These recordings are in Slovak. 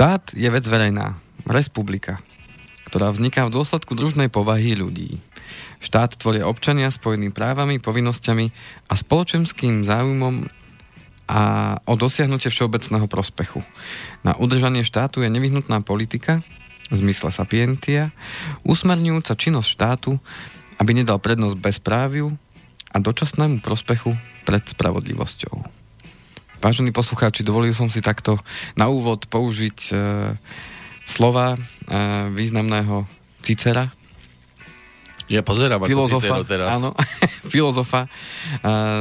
Štát je vec verejná, republika, ktorá vzniká v dôsledku družnej povahy ľudí. Štát tvoria občania spojenými právami, povinnosťami a spoločenským záujmom a o dosiahnutie všeobecného prospechu. Na udržanie štátu je nevyhnutná politika, v zmysle sapientia, usmerňujúca činnosť štátu, aby nedal prednosť bezpráviu a dočasnému prospechu pred spravodlivosťou. Vážení poslucháči, dovolil som si takto na úvod použiť e, slova e, významného Cicera, ja pozerám filozofa, ako teraz. Áno, filozofa e,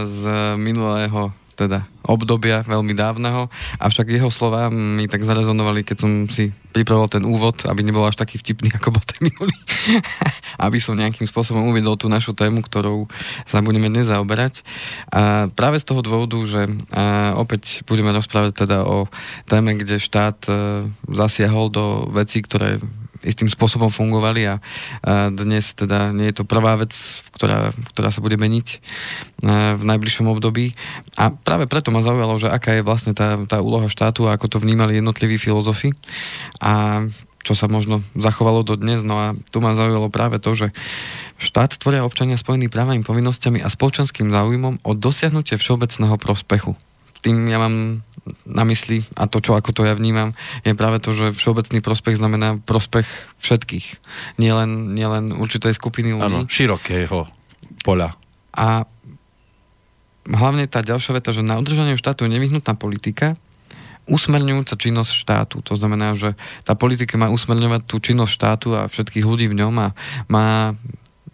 z minulého teda obdobia veľmi dávneho, avšak jeho slova mi tak zarezonovali, keď som si pripravil ten úvod, aby nebol až taký vtipný, ako bol ten minulý. aby som nejakým spôsobom uvedol tú našu tému, ktorou sa budeme dnes zaoberať. A práve z toho dôvodu, že opäť budeme rozprávať teda o téme, kde štát e, zasiahol do vecí, ktoré istým spôsobom fungovali a, a dnes teda nie je to prvá vec, ktorá, ktorá sa bude meniť a, v najbližšom období. A práve preto ma zaujalo, že aká je vlastne tá, tá úloha štátu a ako to vnímali jednotliví filozofi a čo sa možno zachovalo do dnes. No a tu ma zaujalo práve to, že štát tvoria občania spojený právami, povinnosťami a spoločenským záujmom o dosiahnutie všeobecného prospechu. Tým ja mám na mysli a to, čo ako to ja vnímam, je práve to, že všeobecný prospech znamená prospech všetkých. Nielen, nielen určitej skupiny ľudí. Áno, širokého poľa. A hlavne tá ďalšia veta, že na udržanie štátu je nevyhnutná politika, usmerňujúca činnosť štátu. To znamená, že tá politika má usmerňovať tú činnosť štátu a všetkých ľudí v ňom a má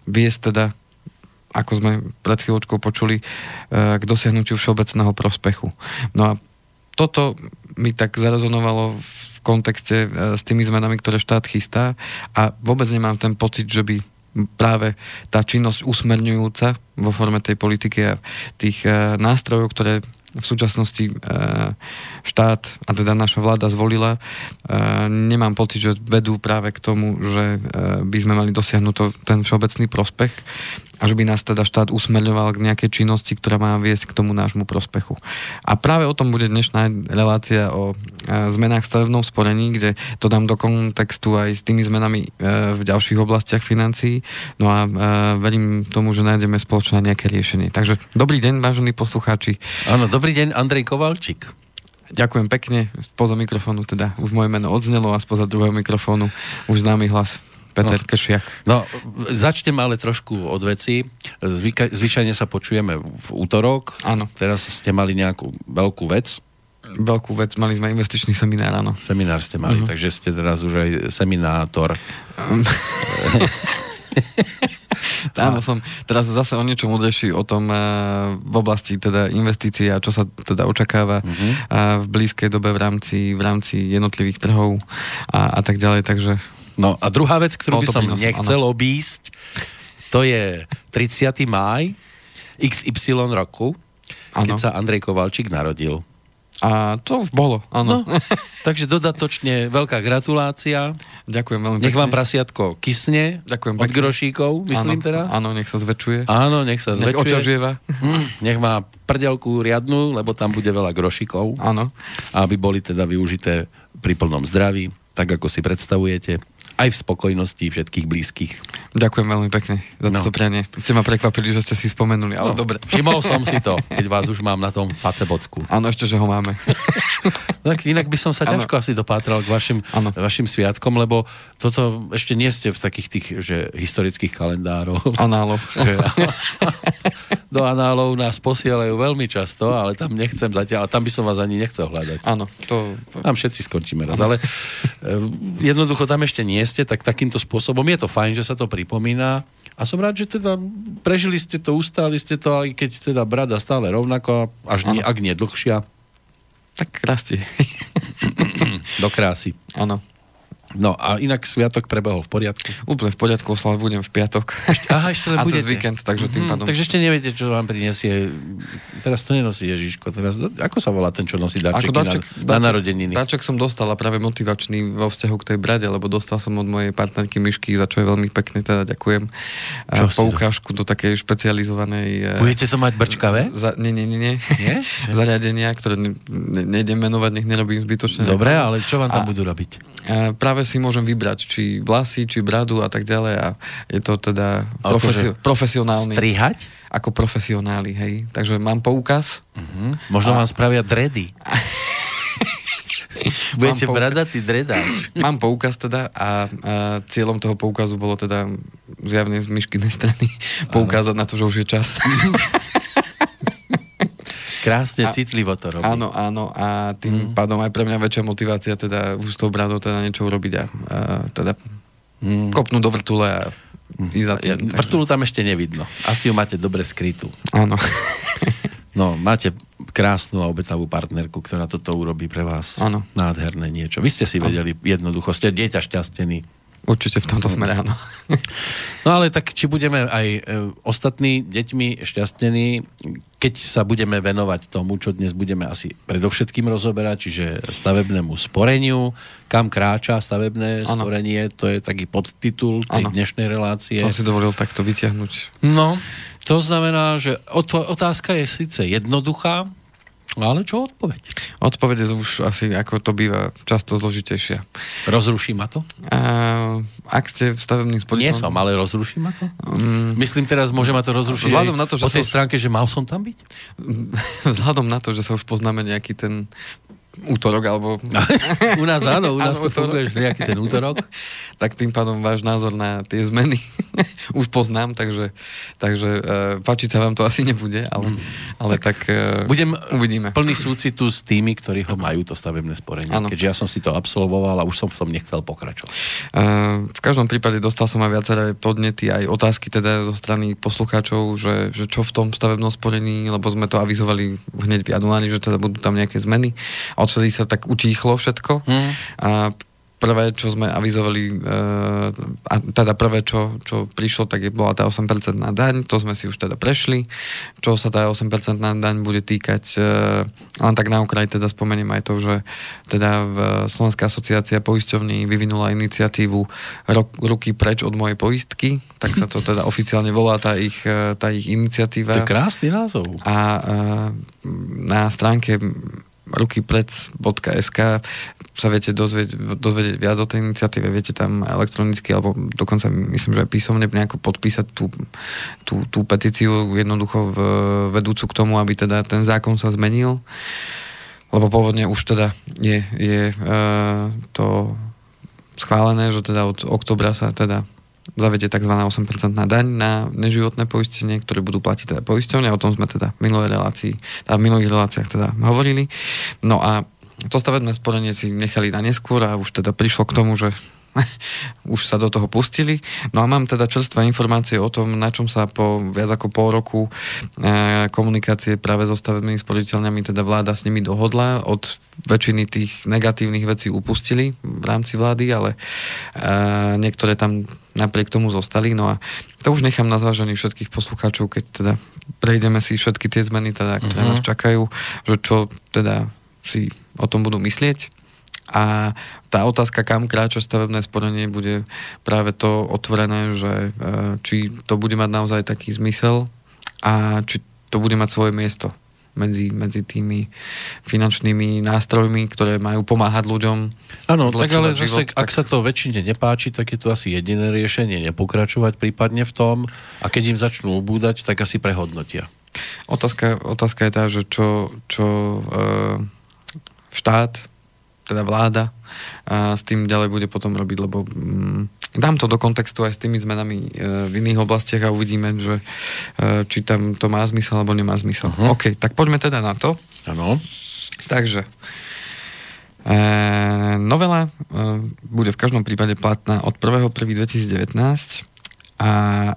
viesť teda ako sme pred chvíľočkou počuli, e, k dosiahnutiu všeobecného prospechu. No a toto mi tak zarezonovalo v kontexte e, s tými zmenami, ktoré štát chystá. A vôbec nemám ten pocit, že by práve tá činnosť usmerňujúca vo forme tej politiky a tých e, nástrojov, ktoré v súčasnosti e, štát a teda naša vláda zvolila, nemám pocit, že vedú práve k tomu, že by sme mali dosiahnuť to, ten všeobecný prospech a že by nás teda štát usmerňoval k nejakej činnosti, ktorá má viesť k tomu nášmu prospechu. A práve o tom bude dnešná relácia o e, zmenách v stavebnom sporení, kde to dám do kontextu aj s tými zmenami e, v ďalších oblastiach financií. No a e, verím tomu, že nájdeme spoločné nejaké riešenie. Takže dobrý deň, vážení poslucháči. Áno, dobrý deň, Andrej Kovalčík. Ďakujem pekne. Spoza mikrofónu teda už moje meno odznelo a spoza druhého mikrofónu už známy hlas Peter no, Kršiak. No, začnem ale trošku od veci. Zvyka, zvyčajne sa počujeme v útorok. Áno. Teraz ste mali nejakú veľkú vec. Veľkú vec, mali sme investičný seminár, áno. Seminár ste mali, uh-huh. takže ste teraz už aj seminátor. Um. Áno, som teraz zase o niečo múdrejší o tom uh, v oblasti teda investícií a čo sa teda očakáva uh-huh. uh, v blízkej dobe v rámci, v rámci jednotlivých trhov a, a tak ďalej, takže No a druhá vec, ktorú by som nechcel ano. obísť, to je 30. máj XY roku, ano. keď sa Andrej Kovalčík narodil. A to už bolo, áno. No, takže dodatočne veľká gratulácia. Ďakujem veľmi Nech vám prasiatko kysne Ďakujem od pekne. grošíkov, myslím áno, teraz. Áno, nech sa zväčšuje. Áno, nech sa zväčšuje. Nech oťažieva. Hm, nech má prdelku riadnu, lebo tam bude veľa grošikov. Áno. Aby boli teda využité pri plnom zdraví, tak ako si predstavujete aj v spokojnosti všetkých blízkych. Ďakujem veľmi pekne za no. toto prianie. Ste ma prekvapili, že ste si spomenuli, ale no, dobre. Všimol som si to, keď vás už mám na tom facebocku. Áno, ešte, že ho máme. tak inak by som sa ťažko ano. asi dopátral k vašim, vašim sviatkom, lebo toto ešte nie ste v takých tých že, historických kalendárov. Análoch. Do análov nás posielajú veľmi často, ale tam nechcem zatiaľ, a tam by som vás ani nechcel hľadať. Áno. To... Tam všetci skončíme raz, ale e, jednoducho tam ešte nie ste, tak takýmto spôsobom je to fajn, že sa to pripomína a som rád, že teda prežili ste to, ustáli ste to, aj keď teda brada stále rovnako, až nie, ak nie dlhšia. Tak rastie. Do krásy. Áno. No a inak sviatok prebehol v poriadku? Úplne v poriadku, oslavať budem v piatok. Ešte, aha, ešte len A budete. cez víkend, takže tým Mhm, pádom... Takže ešte neviete, čo vám prinesie. Teraz to nenosí Ježiško. Teraz, ako sa volá ten, čo nosí darčeky darček, na, na narodeniny? Darček som dostal a práve motivačný vo vzťahu k tej brade, lebo dostal som od mojej partnerky Myšky, za čo je veľmi pekne teda ďakujem. Čo poukážku do takej špecializovanej... e, Budete to mať brčkavé? Za, nie, nie, nie, nie. Nie? Zariadenia, ktoré ne, ne, nejdem menovať, nech nerobím zbytočne. Dobre, ale čo vám tam A- budú robiť? Práve si môžem vybrať, či vlasy, či bradu a tak ďalej a je to teda profesio- Akože profesionálny. Strihať? Ako profesionáli, hej. Takže mám poukaz. Uh-huh. Možno vám spravia dredy. Budete Mám pouka- bradatý dredáč. Mám poukaz teda a, a cieľom toho poukazu bolo teda zjavne z myškinej strany poukázať na to, že už je čas. Krásne, A- citlivo to robí. áno, áno a tým Mm. pádom aj pre mňa väčšia motivácia teda už s tou bradou teda niečo urobiť a, a teda Mm. kopnúť do vrtule a ísť za Ja, tým. takže- vrtulu tam ešte nevidno. Asi ju máte dobre skrytú. Áno. No, máte krásnu a obetavú partnerku, ktorá toto urobí pre vás. Áno. Nádherné niečo. Vy ste si vedeli jednoducho, ste dieťa šťastený. Určite v tomto smere áno. No ale tak, či budeme aj e, ostatní deťmi šťastnení, keď sa budeme venovať tomu, čo dnes budeme asi predovšetkým rozoberať, čiže stavebnému sporeniu, kam kráča stavebné Áno. sporenie, to je taký podtitul tej Áno. dnešnej relácie. Som si dovolil takto vyťahnuť. No, to znamená, že ot- otázka je síce jednoduchá, ale čo odpoveď? Odpoveď je už asi, ako to býva, často zložitejšia. Rozruší ma to? A, ak ste stavebným sporiteľom... Nie som, ale rozruší ma to? Mm, Myslím teraz, môže ma to rozrušiť Vzhľadom na to, že po tej som- stránke, že mal som tam byť? vzhľadom na to, že sa už poznáme nejaký ten útorok, alebo u nás áno, u nás to Áno, funguje nejaký ten útorok. tak tým pádom váš názor na tie zmeny už poznám, takže, takže uh, páčiť sa vám to asi nebude, ale, ale tak, uh, Budem uvidíme. plný súcitu s tými, ktorí ho majú, to stavebné sporenie. Áno. Keďže ja som si to absolvoval a už som v tom nechcel pokračovať. Uh, v každom prípade dostal som aj viaceré podnety, aj otázky teda zo strany poslucháčov, že, že čo v tom stavebnom sporení, lebo sme to avizovali hneď v januári, že teda budú tam nejaké zmeny. A odvtedy sa tak utíchlo všetko. Hm. A prvé, čo sme avizovali, uh, a teda prvé, čo, čo prišlo, tak je, bola tá 8% na daň, to sme si už teda prešli. Čo sa tá 8% na daň bude týkať, uh, len tak na okraj teda spomeniem aj to, že teda v Slovenská asociácia poisťovní vyvinula iniciatívu rok, ruky preč od mojej poistky, tak sa to teda oficiálne volá tá ich, eh, tá ich iniciatíva To je krásny názov. a uh, na stránke rukyplec.sk sa viete dozvedieť, dozvedieť viac o tej iniciatíve, viete tam elektronicky alebo dokonca myslím, že aj písomne nejako podpísať tú, tú, tú petíciu jednoducho v, vedúcu k tomu, aby teda ten zákon sa zmenil. Lebo pôvodne už teda je, je uh, to schválené, že teda od oktobra sa teda zavedie tzv. 8% daň na neživotné poistenie, ktoré budú platiť teda poisťovne. O tom sme teda v minulej relácii, teda v minulých reláciách teda hovorili. No a to stavebné sporenie si nechali na neskôr a už teda prišlo k tomu, že už sa do toho pustili. No a mám teda čerstvé informácie o tom, na čom sa po viac ako pol roku e, komunikácie práve so stavebnými sporiteľňami, teda vláda s nimi dohodla. Od väčšiny tých negatívnych vecí upustili v rámci vlády, ale e, niektoré tam napriek tomu zostali. No a to už nechám na zvážení všetkých poslucháčov, keď teda prejdeme si všetky tie zmeny, teda, ktoré Mhm. nás čakajú, že čo teda si o tom budú myslieť. A tá otázka, kam kráča stavebné sporenie, bude práve to otvorené, že e, či to bude mať naozaj taký zmysel a či to bude mať svoje miesto medzi, medzi tými finančnými nástrojmi, ktoré majú pomáhať ľuďom. Áno, tak ale zase, život, ak sa to väčšine nepáči, tak je to asi jediné riešenie, nepokračovať prípadne v tom a keď im začnú ubúdať, tak asi prehodnotia. Otázka, otázka je tá, že čo, čo e, štát, teda vláda, a s tým ďalej bude potom robiť, lebo mm, dám to do kontextu aj s tými zmenami e, v iných oblastiach a uvidíme, že e, či tam to má zmysel alebo nemá zmysel. Mhm. OK, tak poďme teda na to. Áno. Takže e, novela e, bude v každom prípade platná od 1.1.2019 a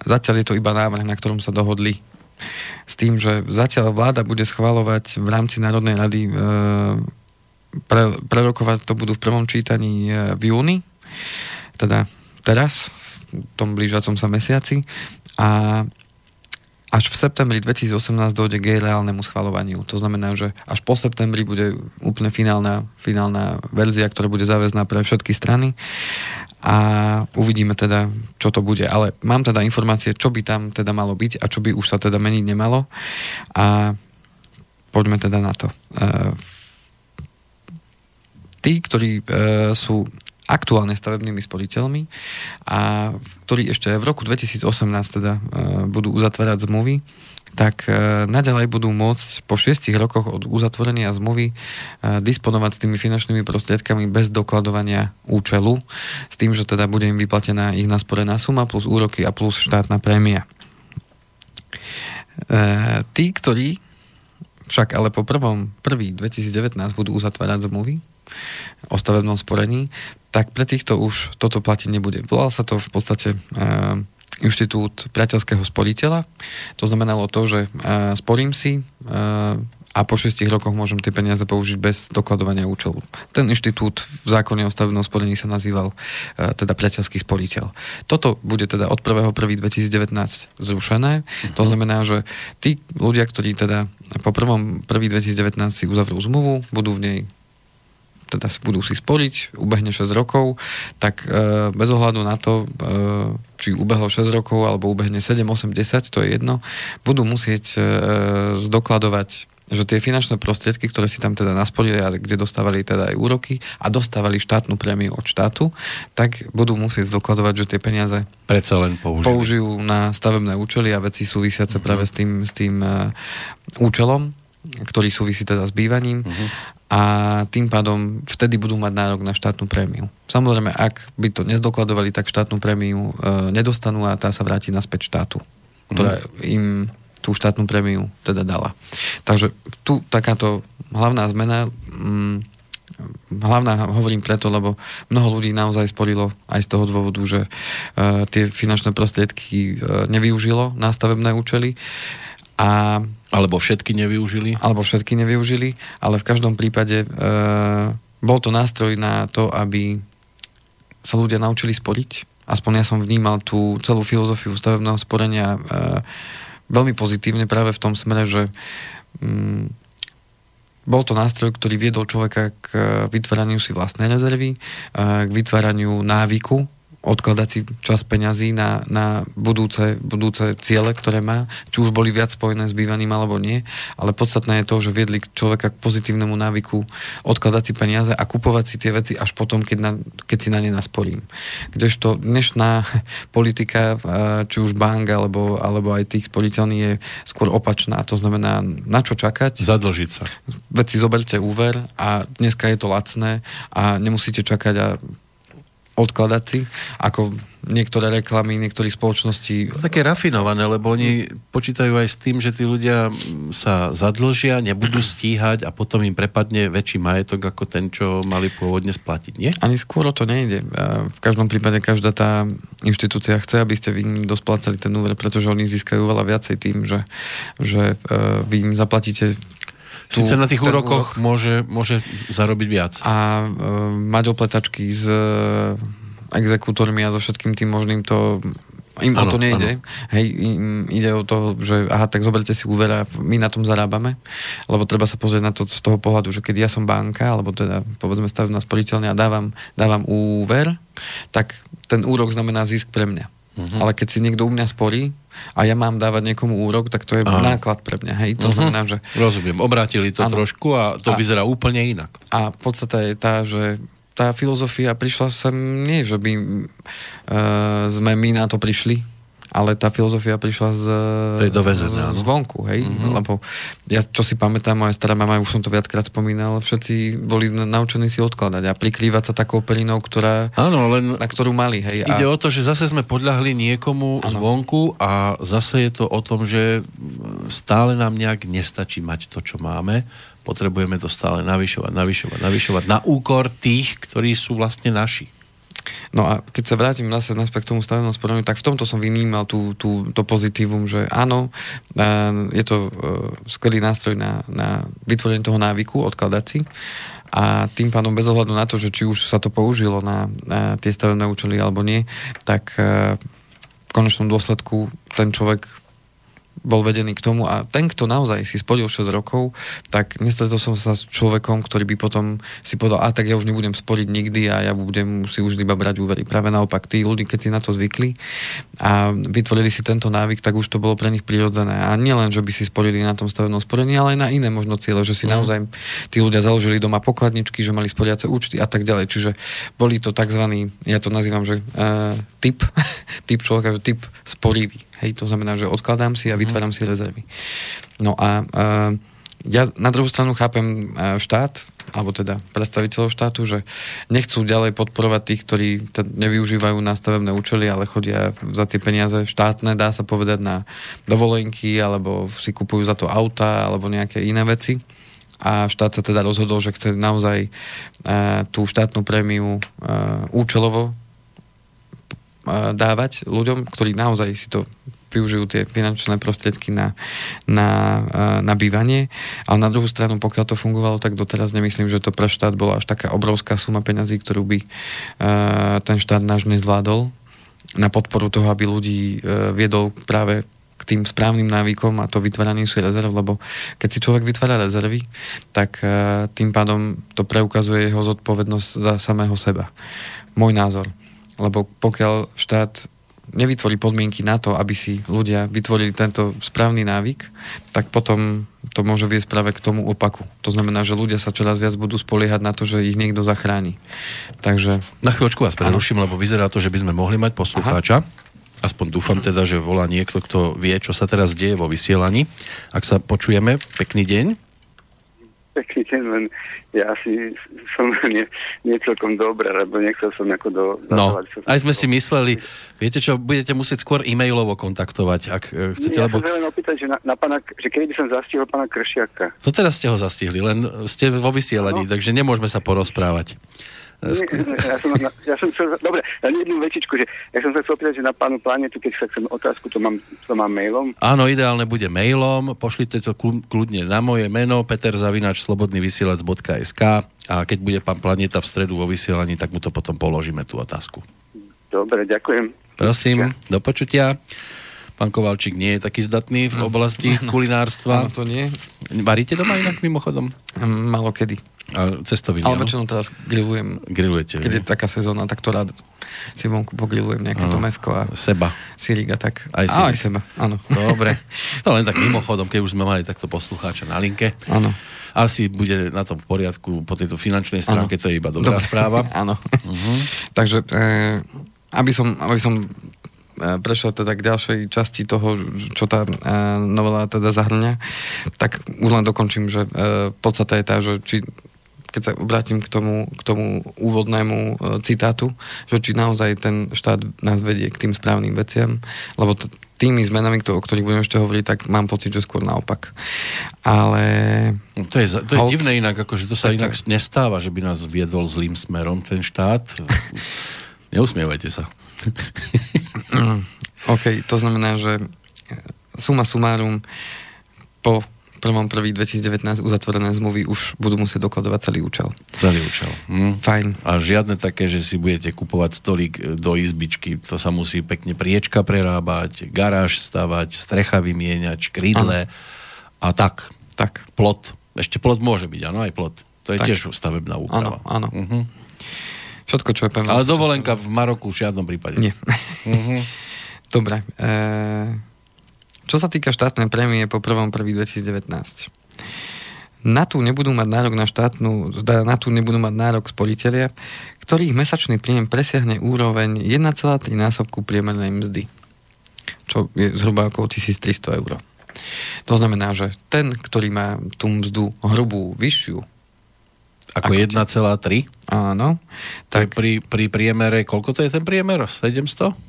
zatiaľ je to iba návrh, na ktorom sa dohodli s tým, že zatiaľ vláda bude schvalovať v rámci Národnej rady e, pre, prerokovať to budú v prvom čítaní e, v júni teda teraz, v tom blížacom sa mesiaci a až v septembri 2018 dojde k jej reálnemu schvalovaniu. To znamená, že až po septembri bude úplne finálna, finálna verzia, ktorá bude záväzná pre všetky strany a uvidíme teda, čo to bude. Ale mám teda informácie, čo by tam teda malo byť a čo by už sa teda meniť nemalo a poďme teda na to. E, tí, ktorí e, sú aktuálne stavebnými sporiteľmi a ktorí ešte v roku 2018 teda e, budú uzatvárať zmluvy, tak e, naďalej budú môcť po šiestich rokoch od uzatvorenia zmluvy e, disponovať s tými finančnými prostriedkami bez dokladovania účelu, s tým, že teda bude im vyplatená ich nasporená suma plus úroky a plus štátna prémia. Tí, ktorí však ale po prvom, prvý 2019 budú uzatvárať zmluvy, o stavebnom sporení, tak pre týchto už toto platiť nebude. Volal sa to v podstate uh, inštitút priateľského sporiteľa. To znamenalo to, že uh, sporím si uh, a po 6 rokoch môžem tie peniaze použiť bez dokladovania účelu. Ten inštitút v zákone o stavebnom sporení sa nazýval uh, teda priateľský sporiteľ. Toto bude teda od 1.1.2019 zrušené. Uh-huh. To znamená, že tí ľudia, ktorí teda po 1.1.2019 si uzavrú zmluvu, budú v nej teda budú si sporiť, ubehne 6 rokov, tak e, bez ohľadu na to, e, či ubehlo 6 rokov alebo ubehne 7, 8, 10, to je jedno, budú musieť e, zdokladovať že tie finančné prostriedky, ktoré si tam teda nasporili a kde dostávali teda aj úroky a dostávali štátnu prémiu od štátu, tak budú musieť zdokladovať, že tie peniaze Predsa len použijú. použijú na stavebné účely a veci súvisiace mm-hmm. práve s tým, s tým uh, účelom ktorý súvisí teda s bývaním uh-huh. a tým pádom vtedy budú mať nárok na štátnu prémiu. Samozrejme, ak by to nezdokladovali, tak štátnu prémiu e, nedostanú a tá sa vráti naspäť štátu, ktorá uh-huh. im tú štátnu prémiu teda dala. Takže tu takáto hlavná zmena mm, hlavná hovorím preto, lebo mnoho ľudí naozaj sporilo aj z toho dôvodu, že uh, tie finančné prostriedky uh, nevyužilo na stavebné účely a alebo všetky nevyužili? Alebo všetky nevyužili, ale v každom prípade e, bol to nástroj na to, aby sa ľudia naučili sporiť. Aspoň ja som vnímal tú celú filozofiu stavebného sporenia e, veľmi pozitívne práve v tom smere, že mm, bol to nástroj, ktorý viedol človeka k vytváraniu si vlastnej rezervy, e, k vytváraniu návyku odkladať si čas peňazí na, na budúce, budúce ciele, ktoré má, či už boli viac spojené s bývaním alebo nie, ale podstatné je to, že viedli človeka k pozitívnemu návyku odkladať si peniaze a kupovať si tie veci až potom, keď, na, keď si na ne nasporím. Kdežto dnešná politika, či už bank alebo, alebo aj tých sporiteľných je skôr opačná. To znamená, na čo čakať? Zadlžiť sa. Veci zoberte úver a dneska je to lacné a nemusíte čakať a odkladať si, ako niektoré reklamy niektorých spoločností. To také rafinované, lebo oni počítajú aj s tým, že tí ľudia sa zadlžia, nebudú stíhať a potom im prepadne väčší majetok ako ten, čo mali pôvodne splatiť, nie? Ani skôr o to nejde. V každom prípade každá tá inštitúcia chce, aby ste vy im dosplácali ten úver, pretože oni získajú veľa viacej tým, že, že e, vy im zaplatíte tu, Sice na tých úrokoch úrok. môže, môže zarobiť viac. A e, mať opletačky s e, exekútormi a so všetkým tým možným to im ano, o to nejde. Ano. Hej, im ide o to, že aha, tak zoberte si úver a my na tom zarábame, lebo treba sa pozrieť na to z toho pohľadu, že keď ja som banka, alebo teda povedzme stavebná sporiteľňa a dávam, dávam úver, tak ten úrok znamená zisk pre mňa. Uh-huh. Ale keď si niekto u mňa sporí a ja mám dávať niekomu úrok, tak to je Aha. náklad pre mňa. Hej? To uh-huh. znamená, že... Rozumiem, obrátili to ano. trošku a to a, vyzerá úplne inak. A podstate je tá, že tá filozofia prišla sem, nie, že by uh, sme my na to prišli, ale tá filozofia prišla z, to je dovezené, z, zvonku, hej? Mm-hmm. Lebo ja, čo si pamätám, moja stará mama, už som to viackrát spomínal, všetci boli naučení si odkladať a prikrývať sa takou pelinou, ktorá, Áno, len na ktorú mali, hej? Ide a... o to, že zase sme podľahli niekomu ano. zvonku a zase je to o tom, že stále nám nejak nestačí mať to, čo máme, potrebujeme to stále navyšovať, navyšovať, navyšovať na úkor tých, ktorí sú vlastne naši. No a keď sa vrátim zase naspäť k tomu stavebnom sporeniu, tak v tomto som vynímal tú, tú, to pozitívum, že áno, je to skvelý nástroj na, na vytvorenie toho návyku, odkladať a tým pádom bez ohľadu na to, že či už sa to použilo na, na tie stavebné účely alebo nie, tak v konečnom dôsledku ten človek bol vedený k tomu a ten, kto naozaj si spodil 6 rokov, tak nestretol som sa s človekom, ktorý by potom si povedal, a tak ja už nebudem sporiť nikdy a ja budem si už iba brať úvery. Práve naopak, tí ľudí, keď si na to zvykli a vytvorili si tento návyk, tak už to bolo pre nich prirodzené. A nielen, že by si sporili na tom stavebnom sporení, ale aj na iné možno ciele, že si mm. naozaj tí ľudia založili doma pokladničky, že mali sporiace účty a tak ďalej. Čiže boli to tzv. ja to nazývam, že uh, typ, typ človeka, že typ sporivý. Hej, to znamená, že odkladám si a mhm. vytváram si rezervy. No a uh, ja na druhú stranu chápem uh, štát, alebo teda predstaviteľov štátu, že nechcú ďalej podporovať tých, ktorí t- nevyužívajú na stavebné účely, ale chodia za tie peniaze štátne, dá sa povedať, na dovolenky, alebo si kupujú za to auta, alebo nejaké iné veci. A štát sa teda rozhodol, že chce naozaj uh, tú štátnu prémiu účelovo dávať ľuďom, ktorí naozaj si to využijú tie finančné prostriedky na, na, na bývanie. Ale na druhú stranu, pokiaľ to fungovalo, tak doteraz nemyslím, že to pre štát bola až taká obrovská suma peňazí, ktorú by ten štát náš nezvládol na podporu toho, aby ľudí viedol práve k tým správnym návykom a to vytváranie si rezerv, lebo keď si človek vytvára rezervy, tak tým pádom to preukazuje jeho zodpovednosť za samého seba. Môj názor lebo pokiaľ štát nevytvorí podmienky na to, aby si ľudia vytvorili tento správny návyk, tak potom to môže viesť práve k tomu opaku. To znamená, že ľudia sa čoraz viac budú spoliehať na to, že ich niekto zachráni. Takže... Na chvíľočku vás preruším, lebo vyzerá to, že by sme mohli mať poslucháča. Aha. Aspoň dúfam teda, že volá niekto, kto vie, čo sa teraz deje vo vysielaní. Ak sa počujeme, pekný deň pekný deň, len ja asi som nie, nie celkom dobrá, lebo nechcel som ako do... No, aj sme si mysleli, viete čo, budete musieť skôr e-mailovo kontaktovať, ak e, chcete, nie, lebo... Ja len opýtať, že, na, na pana, že kedy by som zastihol pána Kršiaka. To teraz ste ho zastihli, len ste vo vysielaní, no. takže nemôžeme sa porozprávať. Nie, ja, som, ja som chcel, dobre, len jednu vecičku, že ja som sa chcel opýtať, že na pánu Planetu, keď sa chcem otázku, to mám, to mám mailom. Áno, ideálne bude mailom, pošlite to kľudne na moje meno, peterzavinač.slobodnyvysielac.sk a keď bude pán Planeta v stredu vo vysielaní, tak mu to potom položíme tú otázku. Dobre, ďakujem. Prosím, do počutia. Pán Kovalčík nie je taký zdatný v oblasti kulinárstva. Áno, to nie. Varíte doma inak mimochodom? Malo kedy. A cestoviny, Ale väčšinou teraz grillujem. Grillujete, Keď je taká sezóna, tak to rád si vonku pogrillujem nejaké to mesko a seba. Sírik a tak. Aj, sírik. aj seba, áno. Dobre. To len tak mimochodom, keď už sme mali takto poslucháča na linke. Áno. Asi bude na tom v poriadku po tejto finančnej stránke, ano. to je iba dobrá Dobre. správa. Áno. Uh-huh. Takže, e, aby som, aby som e, prešiel teda k ďalšej časti toho, čo tá e, novela teda zahrňa, tak už len dokončím, že e, podstata je tá, že či keď sa obrátim k tomu, k tomu úvodnému e, citátu, že či naozaj ten štát nás vedie k tým správnym veciam, lebo t- tými zmenami, o ktorých budeme ešte hovoriť, tak mám pocit, že skôr naopak. Ale... No to je, to je hold... divné inak, akože to sa inak to... nestáva, že by nás viedol zlým smerom ten štát. Neusmievajte sa. mm, OK, to znamená, že suma sumárum po 1.1.2019 uzatvorené zmluvy už budú musieť dokladovať celý účel. Celý účel. Hm. Fajn. A žiadne také, že si budete kupovať stolík e, do izbičky, to sa musí pekne priečka prerábať, garáž stavať, strecha vymieňať, škrydle a tak. Tak. Plot. Ešte plot môže byť, áno, aj plot. To je tak. tiež stavebná úprava. Áno, áno. Uh-huh. Všetko, čo je pevné. Ale dovolenka v Maroku v žiadnom prípade. Nie. Uh-huh. Dobre. E- čo sa týka štátnej prémie po 1.1.2019. Na tú nebudú mať nárok na štátnu, teda na tú nebudú mať nárok sporiteľia, ktorých mesačný príjem presiahne úroveň 1,3 násobku priemernej mzdy, čo je zhruba okolo 1300 eur. To znamená, že ten, ktorý má tú mzdu hrubú vyššiu, ako, ako 1,3? Áno. Tak pri, pri priemere, koľko to je ten priemer? 700?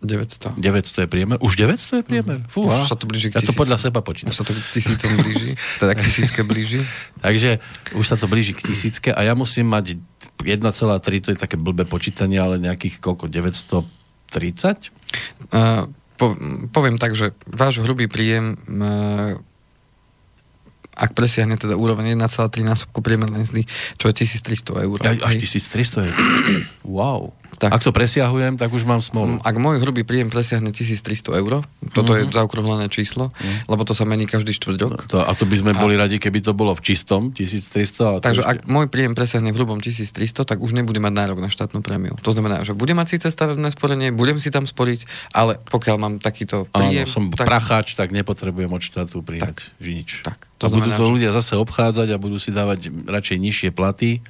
900. 900 je priemer? Už 900 je priemer? Fú, Už sa to blíži k ja to podľa seba počítam. Už sa to k tisícom blíži, teda k tisícke blíži. Takže už sa to blíži k tisícke a ja musím mať 1,3 to je také blbé počítanie, ale nejakých koľko, 930? Uh, po, poviem tak, že váš hrubý príjem uh, ak presiahne teda úroveň 1,3 násobku priemernej mzdy, čo je 1300 eur. Až 1300 eur. wow. Tak. Ak to presiahujem, tak už mám smolu. Ak môj hrubý príjem presiahne 1300 eur, toto uh-huh. je zaokrúhlené číslo, uh-huh. lebo to sa mení každý štvrť rok. No, to, a to by sme a... boli radi, keby to bolo v čistom 1300. Takže ak môj príjem presiahne v hrubom 1300, tak už nebude mať nárok na štátnu prémiu. To znamená, že budem mať síce stavebné sporenie, budem si tam sporiť, ale pokiaľ mám takýto príjem... Áno, som tak... pracháč, tak nepotrebujem od štátu prijať tak, nič. Tak. To a znamená, budú to že... ľudia zase obchádzať a budú si dávať radšej nižšie platy.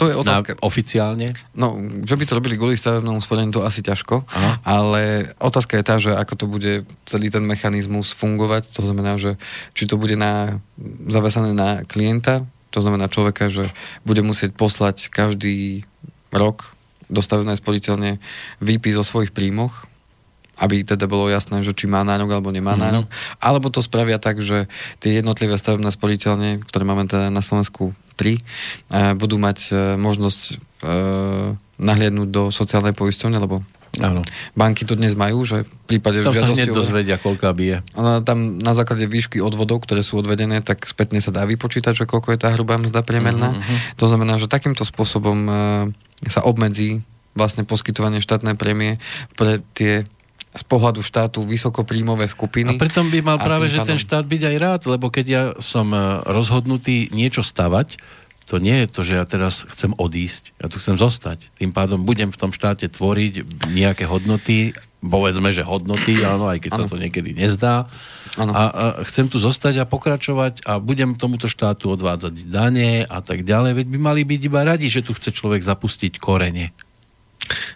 To je otázka. Na, oficiálne. No, že by to robili kvôli stavebnému sporeniu, to asi ťažko, Aha. ale otázka je tá, že ako to bude celý ten mechanizmus fungovať, to znamená, že či to bude na, zavesané na klienta, to znamená človeka, že bude musieť poslať každý rok do stavebnej sporiteľne výpis o svojich príjmoch, aby teda bolo jasné, že či má nárok alebo nemá mm-hmm. nárok. Alebo to spravia tak, že tie jednotlivé stavebné sporiteľne, ktoré máme teda na Slovensku 3, budú mať e, možnosť e, nahliadnúť do sociálnej poisťovne, lebo Áno. Banky to dnes majú, že v prípade tam sa hneď dozvedia, koľká bije. Tam na základe výšky odvodov, ktoré sú odvedené, tak spätne sa dá vypočítať, že koľko je tá hrubá mzda priemerná. Uh-huh. To znamená, že takýmto spôsobom uh, sa obmedzí vlastne poskytovanie štátnej prémie pre tie z pohľadu štátu vysokopríjmové skupiny. A pritom by mal práve, že ten štát byť aj rád, lebo keď ja som e, rozhodnutý niečo stavať, to nie je to, že ja teraz chcem odísť, ja tu chcem zostať. Tým pádom budem v tom štáte tvoriť nejaké hodnoty, povedzme, že hodnoty, áno, aj keď ano. sa to niekedy nezdá. A, a chcem tu zostať a pokračovať a budem tomuto štátu odvádzať dane a tak ďalej. Veď by mali byť iba radi, že tu chce človek zapustiť korene.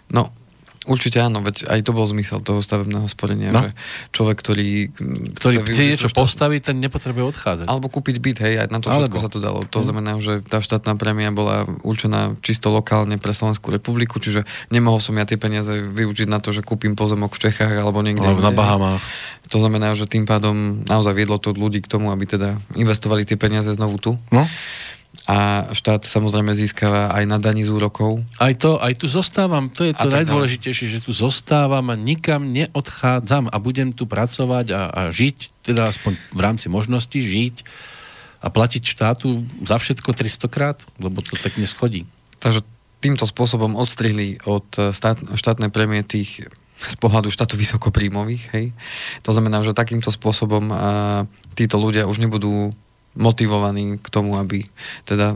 No, Určite áno, veď aj to bol zmysel toho stavebného sporenia, no. že človek, ktorý... Ktorý chce niečo štát... postaviť, ten nepotrebuje odchádzať. Alebo kúpiť byt, hej, aj na to všetko Alebo. sa to dalo. To hmm. znamená, že tá štátna prémia bola určená čisto lokálne pre Slovenskú republiku, čiže nemohol som ja tie peniaze využiť na to, že kúpim pozemok v Čechách alebo niekde. Alebo na Bahamách. To znamená, že tým pádom naozaj viedlo to ľudí k tomu, aby teda investovali tie peniaze znovu tu. No a štát samozrejme získava aj na daní z úrokov. Aj to, aj tu zostávam, to je to najdôležitejšie, že tu zostávam a nikam neodchádzam a budem tu pracovať a, a žiť, teda aspoň v rámci možnosti žiť a platiť štátu za všetko 300 krát, lebo to tak neschodí. Takže týmto spôsobom odstrihli od stát, štátnej prémie tých z pohľadu štátu vysokopríjmových, hej. To znamená, že takýmto spôsobom a, títo ľudia už nebudú motivovaní k tomu, aby teda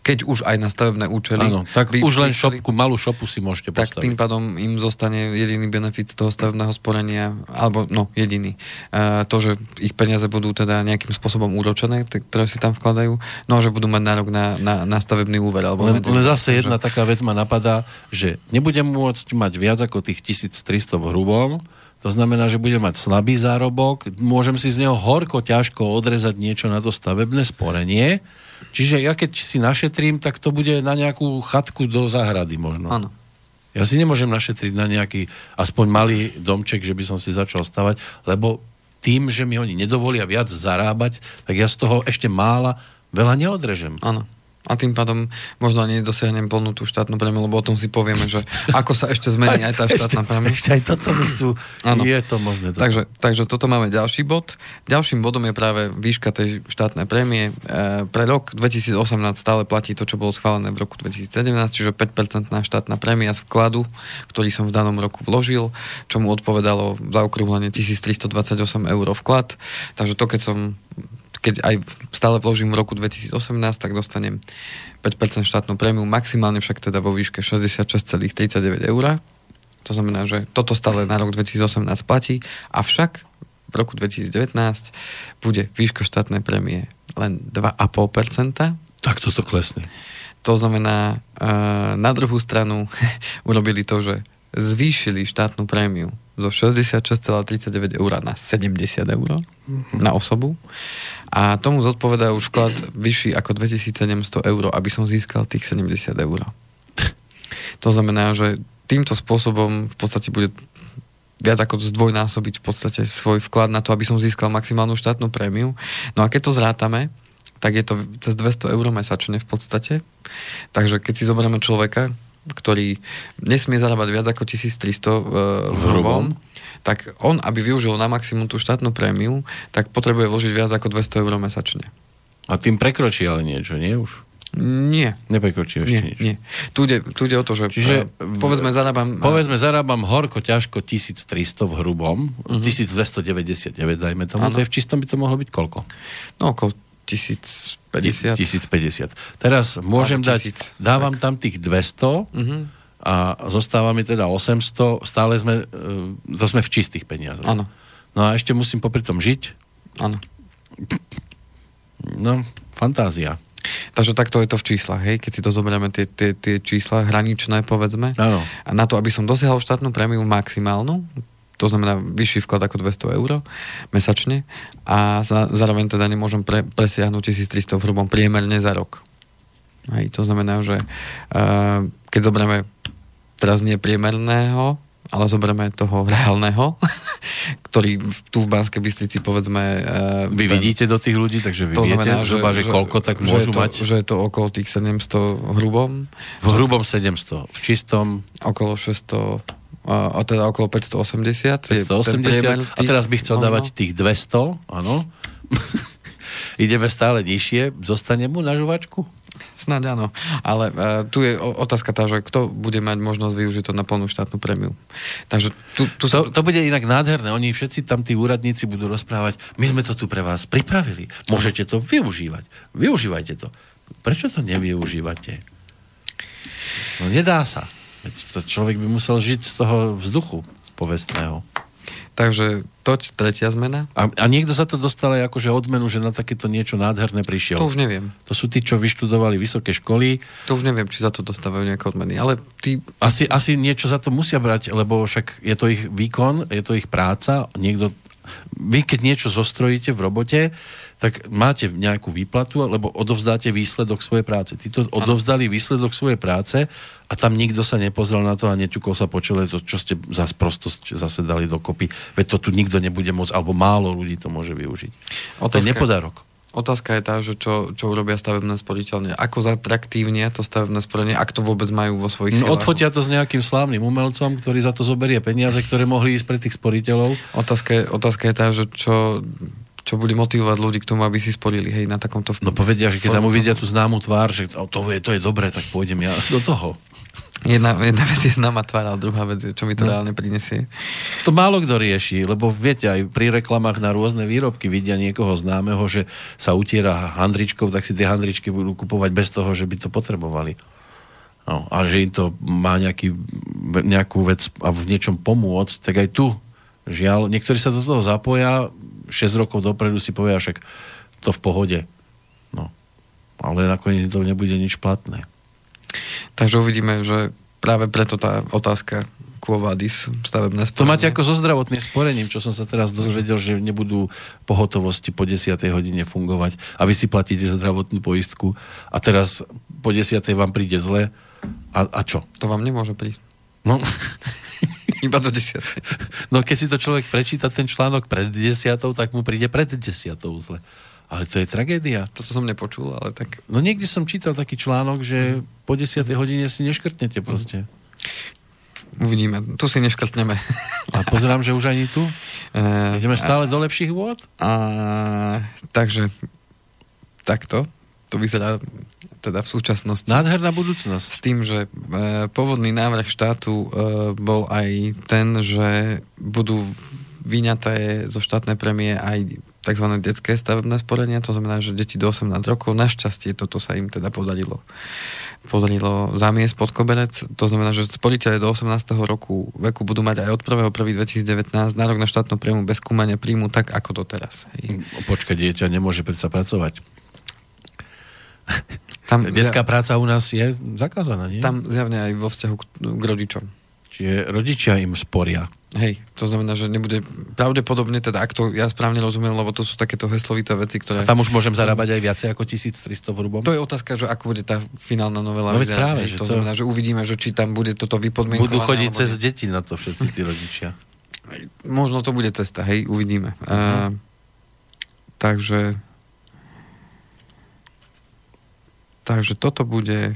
keď už aj na stavebné účely... Áno, tak by, už len šopku, malú šopu si môžete postaviť. Tak tým pádom im zostane jediný benefit toho stavebného sporenia, alebo no, jediný. Uh, to, že ich peniaze budú teda nejakým spôsobom úročené, ktoré si tam vkladajú, no a že budú mať nárok na, na, na stavebný úver. Alebo len, len zase jedna že... taká vec ma napadá, že nebudem môcť mať viac ako tých 1300 v hrubom, to znamená, že budem mať slabý zárobok, môžem si z neho horko, ťažko odrezať niečo na to stavebné sporenie. Čiže ja keď si našetrím, tak to bude na nejakú chatku do záhrady možno. Áno. Ja si nemôžem našetriť na nejaký aspoň malý domček, že by som si začal stavať, lebo tým, že mi oni nedovolia viac zarábať, tak ja z toho ešte mála veľa neodrežem. Áno a tým pádom možno ani nedosiahnem plnú tú štátnu prémiu, lebo o tom si povieme, že ako sa ešte zmení aj tá štátna prémia. Ešte aj toto mi chcú. Ano. Je to možné. To. Takže, takže toto máme ďalší bod. Ďalším bodom je práve výška tej štátnej prémie. E, pre rok 2018 stále platí to, čo bolo schválené v roku 2017, čiže 5% štátna prémia z vkladu, ktorý som v danom roku vložil, čo mu odpovedalo za okrúhlenie 1328 eur vklad. Takže to, keď som keď aj stále vložím v roku 2018, tak dostanem 5% štátnu prémiu, maximálne však teda vo výške 66,39 eur. To znamená, že toto stále na rok 2018 platí, avšak v roku 2019 bude výška štátnej prémie len 2,5%. Tak toto klesne. To znamená, eh, na druhú stranu urobili to, že zvýšili štátnu prémiu zo 66,39 eur na 70 eur mm-hmm. na osobu a tomu zodpovedá už vklad vyšší ako 2700 eur, aby som získal tých 70 eur. To znamená, že týmto spôsobom v podstate bude viac ako zdvojnásobiť v podstate svoj vklad na to, aby som získal maximálnu štátnu prémiu. No a keď to zrátame, tak je to cez 200 eur mesačne v podstate. Takže keď si zoberieme človeka, ktorý nesmie zarábať viac ako 1300 uh, v hrubom, tak on, aby využil na maximum tú štátnu prémiu, tak potrebuje vložiť viac ako 200 eur mesačne. A tým prekročí ale niečo, nie už? Nie. Neprekročí ešte Nie, nič. nie. Tu ide, tu ide o to, že Čiže eh, povedzme zarábam... Povedzme, zarábam horko ťažko 1300 v hrubom, uh-huh. 1299 dajme tomu, Áno. to je v čistom by to mohlo byť koľko? No okolo 1050. 1050. Teraz môžem dať, 1000, dávam tam tých 200 Mhm. a zostáva mi teda 800, stále sme, e, to sme v čistých peniazoch. Áno, No a ešte musím popri tom žiť, áno. no, fantázia. Takže takto je to v číslach, hej, keď si to zoberieme tie, tie, tie čísla hraničné, povedzme. Áno. A na to, aby som dosiahol štátnu prémiu maximálnu, to znamená vyšší vklad ako 200 eur mesačne a za, zároveň teda nemôžem pre, presiahnuť 1300 v hrubom priemerne za rok. Hej, to znamená, že uh, keď zoberieme teraz nie priemerného, ale zoberieme toho reálneho, ktorý tu v Banskej Bystrici povedzme... Uh, Vy vidíte do tých ľudí, takže vy to viete znamená, že, zhruba, že, koľko tak že môžu je to, mať. Že je to okolo tých 700 hrubom, V hrubom 700, v čistom okolo 600, a, a teda okolo 580. je ten 580 priemer a teraz by chcel možno. dávať tých 200, áno. Ideme stále nižšie, zostane mu na žuvačku? Snáď áno. Ale uh, tu je otázka tá, že kto bude mať možnosť využiť to na plnú štátnu prémiu. Takže tu, tu sa... To, to bude inak nádherné. Oni všetci tam, tí úradníci budú rozprávať, my sme to tu pre vás pripravili. Môžete to využívať. Využívajte to. Prečo to nevyužívate? No nedá sa. Veď to človek by musel žiť z toho vzduchu povestného. Takže toť tretia zmena. A, a niekto sa to dostal aj akože odmenu, že na takéto niečo nádherné prišiel. To už neviem. To sú tí, čo vyštudovali vysoké školy. To už neviem, či za to dostávajú nejaké odmeny. Ale tí... Asi, asi niečo za to musia brať, lebo však je to ich výkon, je to ich práca. Niekto, vy keď niečo zostrojíte v robote, tak máte nejakú výplatu, lebo odovzdáte výsledok svojej práce. Tí to odovzdali výsledok svojej práce a tam nikto sa nepozrel na to a neťukol sa po čele, to, čo ste za sprostosť zase dali dokopy. Veď to tu nikto nebude môcť, alebo málo ľudí to môže využiť. To je Otázka- nepodarok. Otázka je tá, že čo, čo urobia stavebné sporiteľne. Ako zatraktívnia to stavebné sporenie, ak to vôbec majú vo svojich No, silách. odfotia to s nejakým slávnym umelcom, ktorý za to zoberie peniaze, ktoré mohli ísť pre tých sporiteľov. Otázka je, otázka je tá, že čo, čo bude motivovať ľudí k tomu, aby si sporili hej, na takomto... No povedia, že keď tam uvidia tú známu tvár, že to je, to je dobré, tak pôjdem ja do toho. Jedna, jedna vec je známa tvár, ale druhá vec je, čo mi to No. reálne prinesie. To málo kto rieši, lebo viete, aj pri reklamách na rôzne výrobky vidia niekoho známeho, že sa utiera handričkou, tak si tie handričky budú kupovať bez toho, že by to potrebovali. No, a že im to má nejaký, nejakú vec a v niečom pomôcť, tak aj tu, žiaľ, niektorí sa do toho zapoja, 6 rokov dopredu si povedia, však to v pohode. No. Ale nakoniec to nebude nič platné. Takže uvidíme, že práve preto tá otázka Quo Vadis, stavebné To sporenie. máte ako so zdravotným sporením, čo som sa teraz dozvedel, že nebudú pohotovosti po 10. hodine fungovať a vy si platíte zdravotnú poistku a teraz po 10. vám príde zle a, a čo? To vám nemôže prísť. No, Iba do desiatej. no keď si to človek prečíta ten článok pred 10. tak mu príde pred 10. zle. Ale to je tragédia. Toto som nepočul, ale tak... No niekde som čítal taký článok, že po 10. hodine si neškrtnete proste. Uvidíme. Tu si neškrtneme. A pozerám, že už ani tu. Eh, Ideme stále do lepších vôd? A, takže takto to vyzerá teda v súčasnosti. Nádherná budúcnosť. S tým, že e, pôvodný návrh štátu e, bol aj ten, že budú vyňaté zo štátnej premie aj tzv. detské stavebné sporenia, to znamená, že deti do 18 rokov, našťastie toto sa im teda podarilo podarilo zamiesť pod koberec. To znamená, že sporiteľe do 18. roku veku budú mať aj od 1.1.2019 nárok na štátnu prémiu bez skúmania príjmu tak ako doteraz. Hej. Počkať, dieťa nemôže predsa pracovať. Tam, Detská práca u nás je zakázaná, nie? tam zjavne aj vo vzťahu k, k rodičom. Čiže rodičia im sporia. Hej, to znamená, že nebude pravdepodobne, teda ak to ja správne rozumiem, lebo to sú takéto heslovité veci, ktoré... A tam už môžem zarábať aj viacej ako 1300 v hrubom? To je otázka, že ako bude tá finálna novela No práve, že to, to- znamená, že uvidíme, že či tam bude toto vypodmienkované. Budú chodiť alebo cez deti na to všetci tí rodičia. Možno to bude cesta, hej, uvidíme. Mhm. Uh, takže Takže toto bude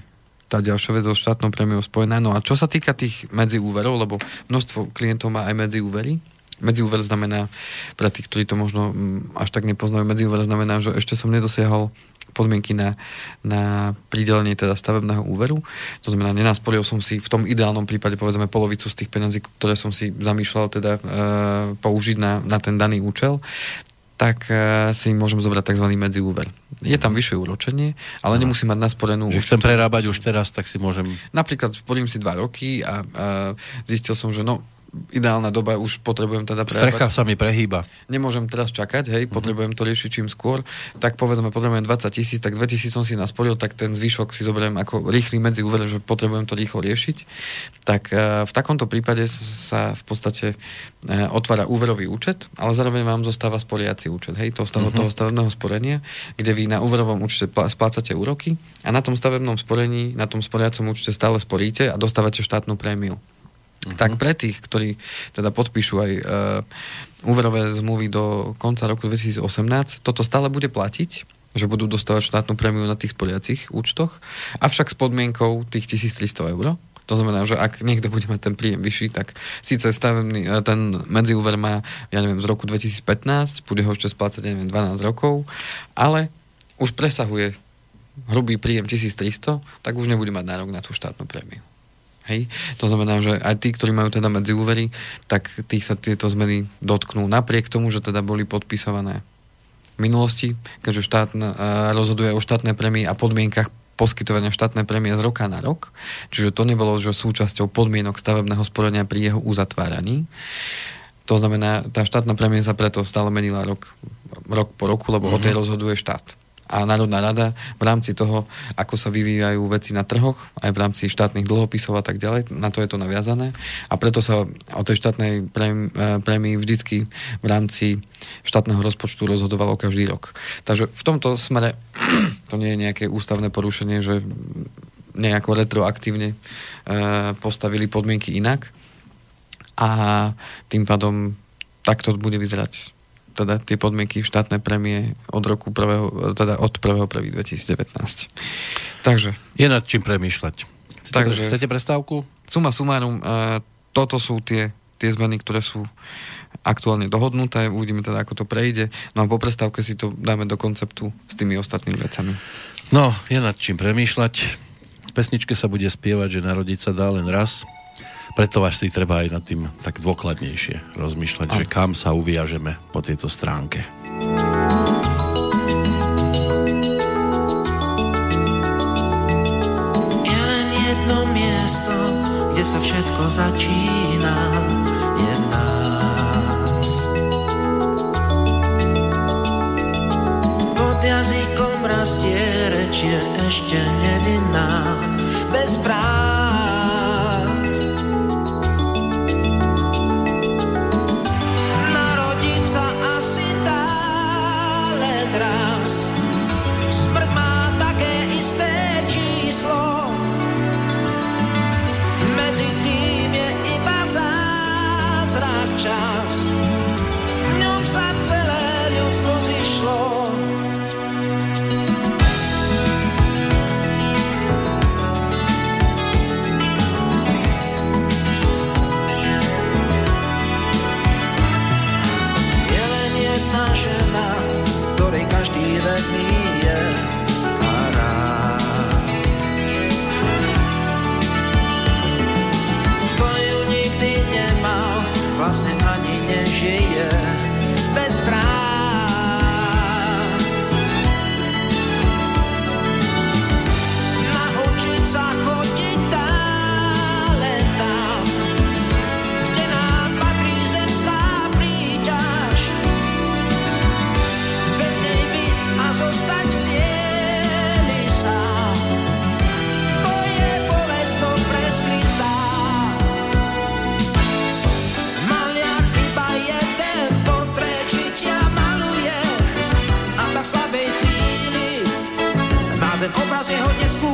tá ďalšia vec so štátnou prémiou spojená. No a čo sa týka tých medziúverov, lebo množstvo klientov má aj medziúvery, medziúver znamená, pre tých, ktorí to možno mm, až tak nepoznajú, medziúver znamená, že ešte som nedosiahol podmienky na, na pridelenie teda stavebného úveru. To znamená, nenasporil som si v tom ideálnom prípade povedzme polovicu z tých peniazí, ktoré som si zamýšľal teda e, použiť na, na ten daný účel tak uh, si môžem zobrať tzv. medziúver. Je tam vyššie úročenie, ale nemusím mať nasporenú... Že chcem prerábať už teraz, tak si môžem... Napríklad sporím si dva roky a, a zistil som, že no, ideálna doba, už potrebujem teda prerábať. Strecha sa mi prehýba. Nemôžem teraz čakať, hej, uh-huh. potrebujem to riešiť čím skôr, tak povedzme, potrebujem 20 tisíc, tak 2 tisíc som si nasporil, tak ten zvyšok si zoberiem ako rýchly medzi úver, že potrebujem to rýchlo riešiť. Tak uh, v takomto prípade sa v podstate uh, otvára úverový účet, ale zároveň vám zostáva sporiaci účet, hej, toho, uh-huh. toho stavebného sporenia, kde vy na úverovom účte splácate úroky a na tom stavebnom sporení, na tom sporiacom účte stále sporíte a dostávate štátnu prémiu. Uh-huh. Tak pre tých, ktorí teda podpíšu aj uh, úverové zmluvy do konca roku 2018, toto stále bude platiť, že budú dostávať štátnu prémiu na tých spoliacich účtoch, avšak s podmienkou tých 1300 eur. To znamená, že ak niekto bude mať ten príjem vyšší, tak síce stavebný, e, ten medziúver má, ja neviem, z roku 2015, bude ho ešte splácať, ja neviem, 12 rokov, ale už presahuje hrubý príjem 1300, tak už nebude mať nárok na tú štátnu prémiu. Hej? To znamená, že aj tí, ktorí majú teda medzi úvery, tak tých sa tieto zmeny dotknú. Napriek tomu, že teda boli podpisované v minulosti, keďže štát uh, rozhoduje o štátnej prémii a podmienkach poskytovania štátnej prémie z roka na rok, čiže to nebolo že súčasťou podmienok stavebného sporenia pri jeho uzatváraní. To znamená, tá štátna prémia sa preto stále menila rok, rok po roku, lebo uh-huh. o tej mhm. rozhoduje štát a Národná rada v rámci toho, ako sa vyvíjajú veci na trhoch, aj v rámci štátnych dlhopisov a tak ďalej, na to je to naviazané. A preto sa o tej štátnej prémii vždycky v rámci štátneho rozpočtu rozhodovalo každý rok. Takže v tomto smere to nie je nejaké ústavné porušenie, že nejako retroaktívne e, postavili podmienky inak. A tým pádom takto bude vyzerať teda tie podmienky štátnej premie od roku prvého, teda od 1.1.2019. Takže. Je nad čím premýšľať. Chcete, takže, chcete prestávku? Suma sumárum, uh, toto sú tie, tie zmeny, ktoré sú aktuálne dohodnuté, uvidíme teda, ako to prejde. No a po prestávke si to dáme do konceptu s tými ostatnými vecami. No, je nad čím premýšľať. V pesničke sa bude spievať, že narodiť sa dá len raz preto vás si treba aj nad tým tak dôkladnejšie rozmýšľať, a. že kam sa uviažeme po tejto stránke. Je len jedno miesto, kde sa všetko začína. Je nás. Pod jazykom rastie reč je ešte nevinná. Bez práv tváři hodně spůl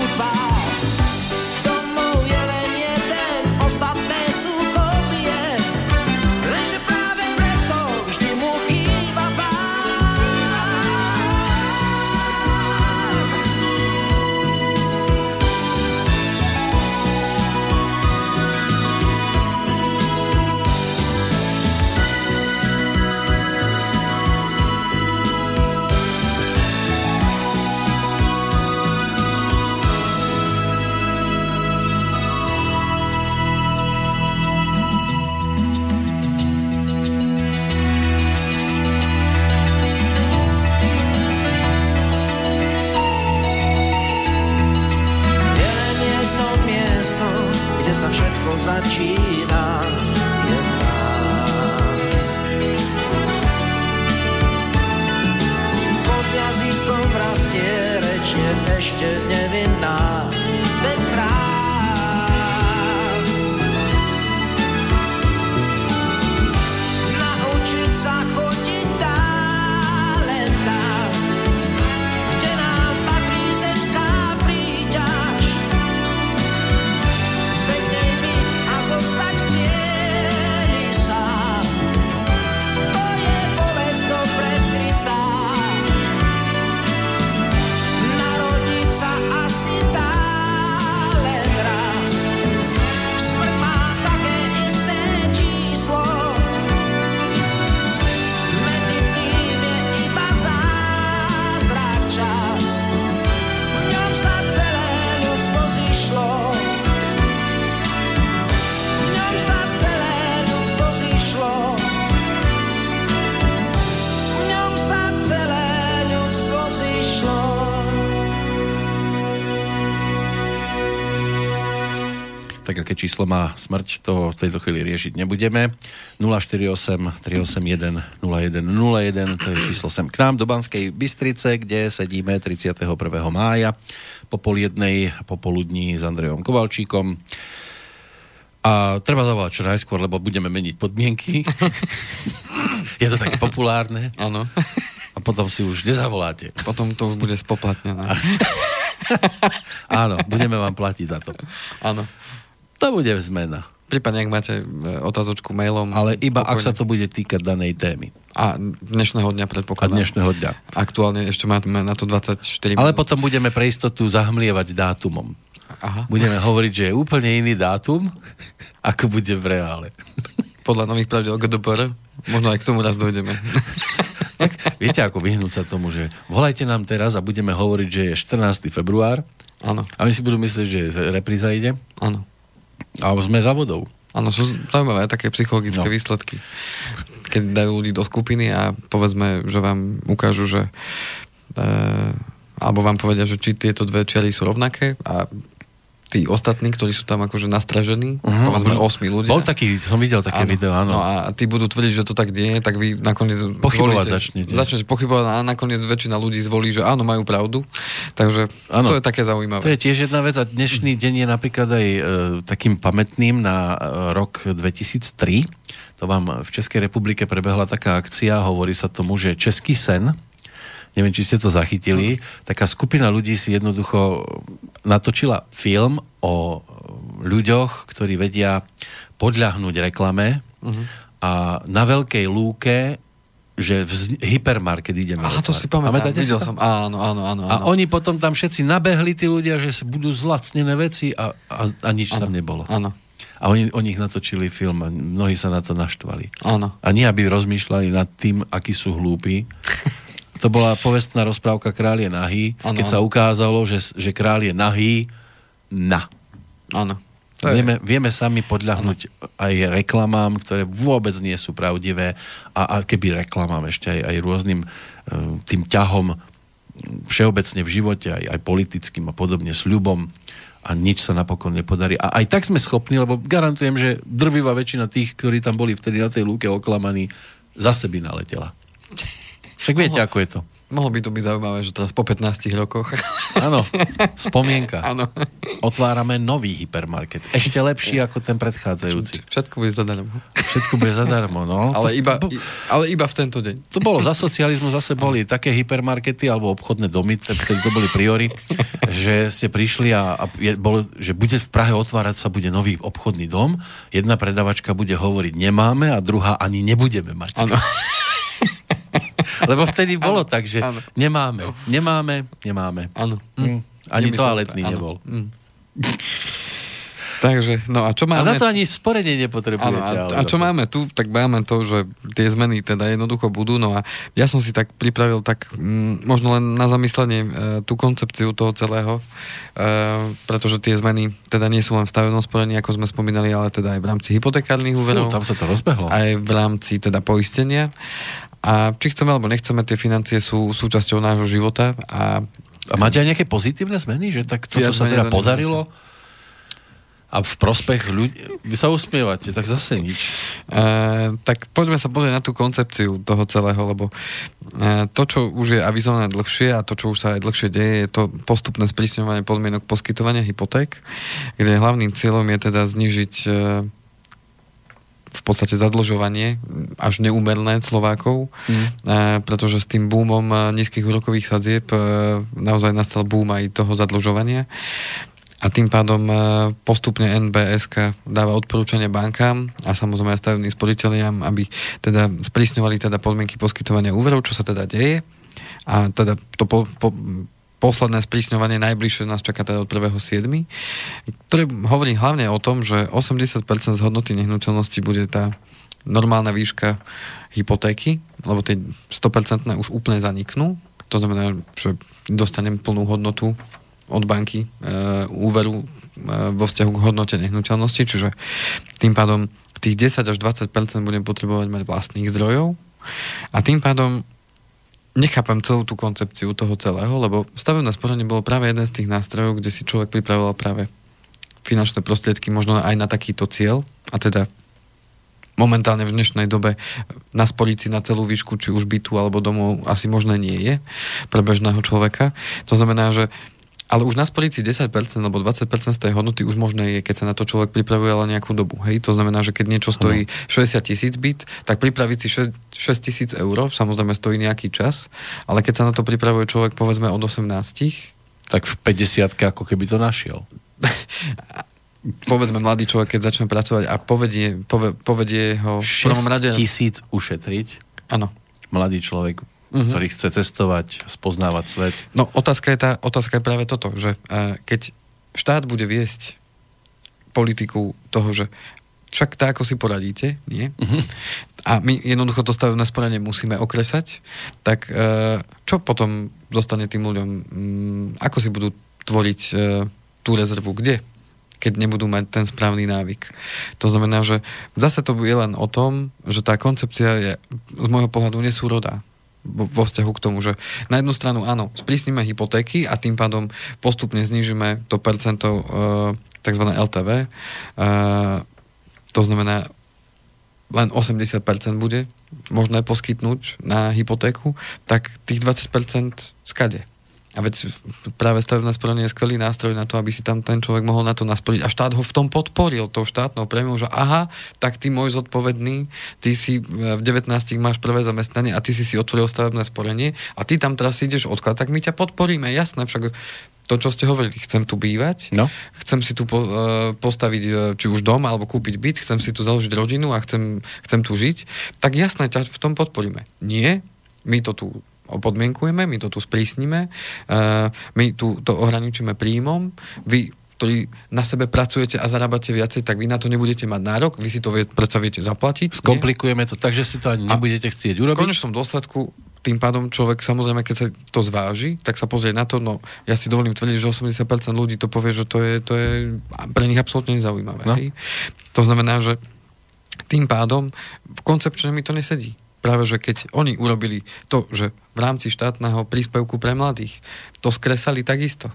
tak aké číslo má smrť, to v tejto chvíli riešiť nebudeme. 048 381 0101, to je číslo sem k nám do Banskej Bystrice, kde sedíme 31. mája po pol jednej popoludní s Andrejom Kovalčíkom. A treba zavolať čo najskôr, lebo budeme meniť podmienky. je to také populárne. Áno. A potom si už nezavoláte. Potom to už bude spoplatnené. Áno, budeme vám platiť za to. Áno. To bude zmena. Prípadne, ak máte e, otázočku mailom. Ale iba ak pokojne. sa to bude týkať danej témy. A dnešného dňa A predpokladám. dnešného dňa. Aktuálne ešte máme na to 24 Ale minút. potom budeme pre istotu zahmlievať dátumom. Aha. Budeme hovoriť, že je úplne iný dátum, ako bude v reále. Podľa nových pravidel GDPR. Možno aj k tomu raz dojdeme. Tak, viete, ako vyhnúť sa tomu, že volajte nám teraz a budeme hovoriť, že je 14. február Áno, a my si budú myslieť, že repríza ide áno. A sme za vodou. Áno, sú zaujímavé také psychologické No. výsledky. Keď dajú ľudí do skupiny a povedzme, že vám ukážu, že e, alebo vám povedia, že či tieto dve čiary sú rovnaké a tí ostatní, ktorí sú tam akože nastražení, uh-huh. povedzme 8 ľudia. Bol taký, som videl také Áno. video, áno. No a tí budú tvrdiť, že to tak nie je, tak vy nakoniec Pochybovať zvolíte- začnete. Začnete pochybovať a nakoniec väčšina ľudí zvolí, že áno, majú pravdu. Takže Áno. to je také zaujímavé. To je tiež jedna vec a dnešný deň je napríklad aj e, takým pamätným na e, rok 2003. To vám v Českej republike prebehla taká akcia, hovorí sa tomu, že Český sen, neviem, či ste to zachytili, taká skupina ľudí si jednoducho natočila film o ľuďoch, ktorí vedia podľahnúť reklame a na veľkej lúke že vz... hypermarket ideme. Aha, to si pamätám, videl som. Áno, áno, áno. A áno. oni potom tam všetci nabehli, tí ľudia, že budú zlacnené veci a, a, a nič tam nebolo. Áno, A oni o nich natočili film a mnohí sa na to naštvali. áno. A nie, aby rozmýšľali nad tým, akí sú hlúpi. To bola povestná rozprávka Král je nahý, Áno, keď sa áno. ukázalo, že, že král je nahý na. Áno. Vieme, vieme sami podľahnuť aj reklamám, ktoré vôbec nie sú pravdivé a, a keby reklamám ešte aj, aj rôznym e, tým ťahom všeobecne v živote, aj, aj politickým a podobne, s ľubom a nič sa napokon nepodarí. A aj tak sme schopní, lebo garantujem, že drvivá väčšina tých, ktorí tam boli vtedy na tej lúke oklamaní, zase by naletela. Však viete, Mohlo- ako je to. Mohlo by to byť zaujímavé, že teraz po 15 rokoch. Áno, spomienka. Áno. Otvárame nový hypermarket. Ešte lepší ako ten predchádzajúci. Všetko bude zadarmo. Všetko bude zadarmo, no. Ale To- iba, bo- ale iba v tento deň. To bolo za socializmu, zase boli také hypermarkety alebo obchodné domy, vtedy to boli priory, že ste prišli a, a je, bolo, že bude v Prahe otvárať sa bude nový obchodný dom, jedna predavačka bude hovoriť nemáme a druhá ani nebudeme mať. Áno. Lebo vtedy bolo tak, že áno. nemáme, nemáme, nemáme. Áno. Hm. Ani to toaletný áno. nebol. Mm. Takže, no a čo A máme... na to ani sporenie nepotrebujete. Áno, a, a čo máme tu, tak máme to, že tie zmeny teda jednoducho budú, no a ja som si tak pripravil tak mm, možno len na zamyslenie e, tú koncepciu toho celého, e, pretože tie zmeny teda nie sú len v stavebnom sporení, ako sme spomínali, ale teda aj v rámci hypotekárnych Fú, úverov, tam sa to rozbehlo. aj v rámci teda poistenia. A či chceme alebo nechceme, tie financie sú súčasťou nášho života a A máte aj nejaké pozitívne zmeny, že tak toto Viac sa teda podarilo? A v prospech ľudí... Vy sa usmievate, tak zase nič. E, tak poďme sa pozrieť na tú koncepciu toho celého, lebo e, to, čo už je avizované dlhšie a to, čo už sa aj dlhšie deje, je to postupné sprísňovanie podmienok poskytovania hypoték, kde hlavným cieľom je teda znižiť e, v podstate zadlžovanie až neúmerné Slovákov, Mm. e, pretože s tým boomom e, nízkych úrokových sadzieb e, naozaj nastal boom aj toho zadlžovania. A tým pádom postupne NBSK dáva odporúčania bankám a samozrejme aj stavebným sporiteľiam, aby teda sprísňovali teda podmienky poskytovania úverov, čo sa teda deje. A teda to po, po, posledné sprísňovanie najbližšie nás čaká teda od 1.7., ktoré hovorí hlavne o tom, že 80% z hodnoty nehnuteľnosti bude tá normálna výška hypotéky, lebo tie 100% už úplne zaniknú. To znamená, že dostanem plnú hodnotu od banky e, úveru e, vo vzťahu k hodnote nehnuteľnosti, čiže tým pádom tých 10 až 20% budem potrebovať mať vlastných zdrojov a tým pádom nechápem celú tú koncepciu toho celého, lebo stavebné sporenie bolo práve jeden z tých nástrojov, kde si človek pripravoval práve finančné prostriedky možno aj na takýto cieľ, a teda momentálne v dnešnej dobe nasporiť si na celú výšku, či už bytu alebo domov, asi možné nie je pre bežného človeka. To znamená, že ale už na sporiť si 10% alebo 20% z tej hodnoty už možné je, keď sa na to človek pripravuje ale nejakú dobu. Hej? To znamená, že keď niečo stojí 60 tisíc byt, tak pripraviť si 6 tisíc eur, samozrejme stojí nejaký čas, ale keď sa na to pripravuje človek povedzme od 18, tak v 50 ako keby to našiel. povedzme mladý človek, keď začne pracovať a povedie, pove, povedie ho v prvom rade... tisíc ušetriť? Áno. Mladý človek uh-huh. ktorý chce cestovať, spoznávať svet. No otázka je, tá, otázka je práve toto, že uh, keď štát bude viesť politiku toho, že však tak, ako si poradíte, nie? Uh-huh. A my jednoducho to stavebné sporenie musíme okresať, tak uh, čo potom zostane tým ľuďom? Um, ako si budú tvoriť uh, tú rezervu? Kde? keď nebudú mať ten správny návyk. To znamená, že zase to je len o tom, že tá koncepcia je z môjho pohľadu nesúrodá vo vzťahu k tomu, že na jednu stranu áno, sprísnime hypotéky a tým pádom postupne znižíme to percento uh, tzv. LTV. E, to znamená, len 80% bude možné poskytnúť na hypotéku, tak tých 20% skade. A veď práve stavebné sporenie je skvelý nástroj na to, aby si tam ten človek mohol na to nasporiť. A štát ho v tom podporil, tou štátnou prémiou, že aha, tak ty môj zodpovedný, ty si v 19 máš prvé zamestnanie a ty si si otvoril stavebné sporenie a ty tam teraz ideš odklad, tak my ťa podporíme, jasné, však to, čo ste hovorili, chcem tu bývať, no. chcem si tu po, uh, postaviť uh, či už dom, alebo kúpiť byt, chcem si tu založiť rodinu a chcem, chcem tu žiť, tak jasné, ťa v tom podporíme. Nie, my to tu opodmienkujeme, my to tu sprísnime, uh, my tu to ohraničíme príjmom, vy ktorí na sebe pracujete a zarábate viacej, tak vy na to nebudete mať nárok, vy si to vie, predsa viete zaplatiť. Skomplikujeme nie? to tak, že si to ani nebudete chcieť urobiť. V konečnom dôsledku tým pádom človek samozrejme, keď sa to zváži, tak sa pozrie na to, no ja si dovolím tvrdiť, že 80% ľudí to povie, že to je, to je pre nich absolútne nezaujímavé. No. Hej? To znamená, že tým pádom koncepčne mi to nesedí práve, že keď oni urobili to, že v rámci štátneho príspevku pre mladých to skresali takisto,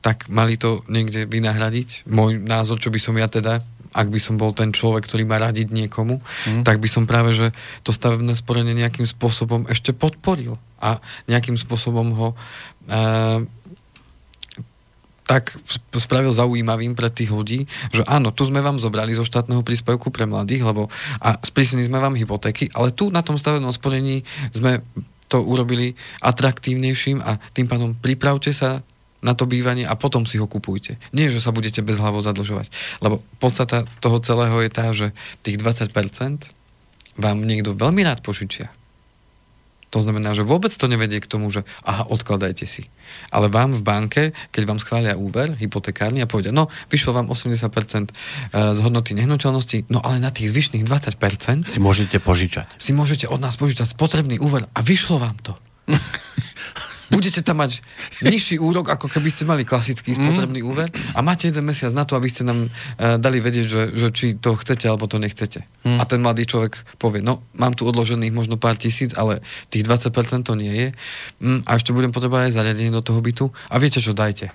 tak mali to niekde vynahradiť. Môj názor, čo by som ja teda, ak by som bol ten človek, ktorý má radiť niekomu, mm. tak by som práve, že to stavebné sporenie nejakým spôsobom ešte podporil a nejakým spôsobom ho e, tak spravil zaujímavým pre tých ľudí, že áno, tu sme vám zobrali zo štátneho príspevku pre mladých, lebo a sprísnili sme vám hypotéky, ale tu na tom stavebnom sporení sme to urobili atraktívnejším a tým pádom pripravte sa na to bývanie a potom si ho kupujte. Nie, že sa budete bez hlavo zadlžovať. Lebo podstata toho celého je tá, že tých 20% vám niekto veľmi rád požičia. To znamená, že vôbec to nevedie k tomu, že aha, odkladajte si. Ale vám v banke, keď vám schvália úver, hypotekárny a povedia, no, vyšlo vám 80% e, z hodnoty nehnuteľnosti, no ale na tých zvyšných 20% si môžete požičať. Si môžete od nás požičať spotrebný úver a vyšlo vám to. budete tam mať nižší úrok, ako keby ste mali klasický mm. spotrebný úver a máte jeden mesiac na to, aby ste nám uh, dali vedieť, že, že či to chcete alebo to nechcete. Mm. A ten mladý človek povie, no mám tu odložených možno pár tisíc, ale tých 20% to nie je mm, a ešte budem potrebovať aj zariadenie do toho bytu a viete čo, dajte.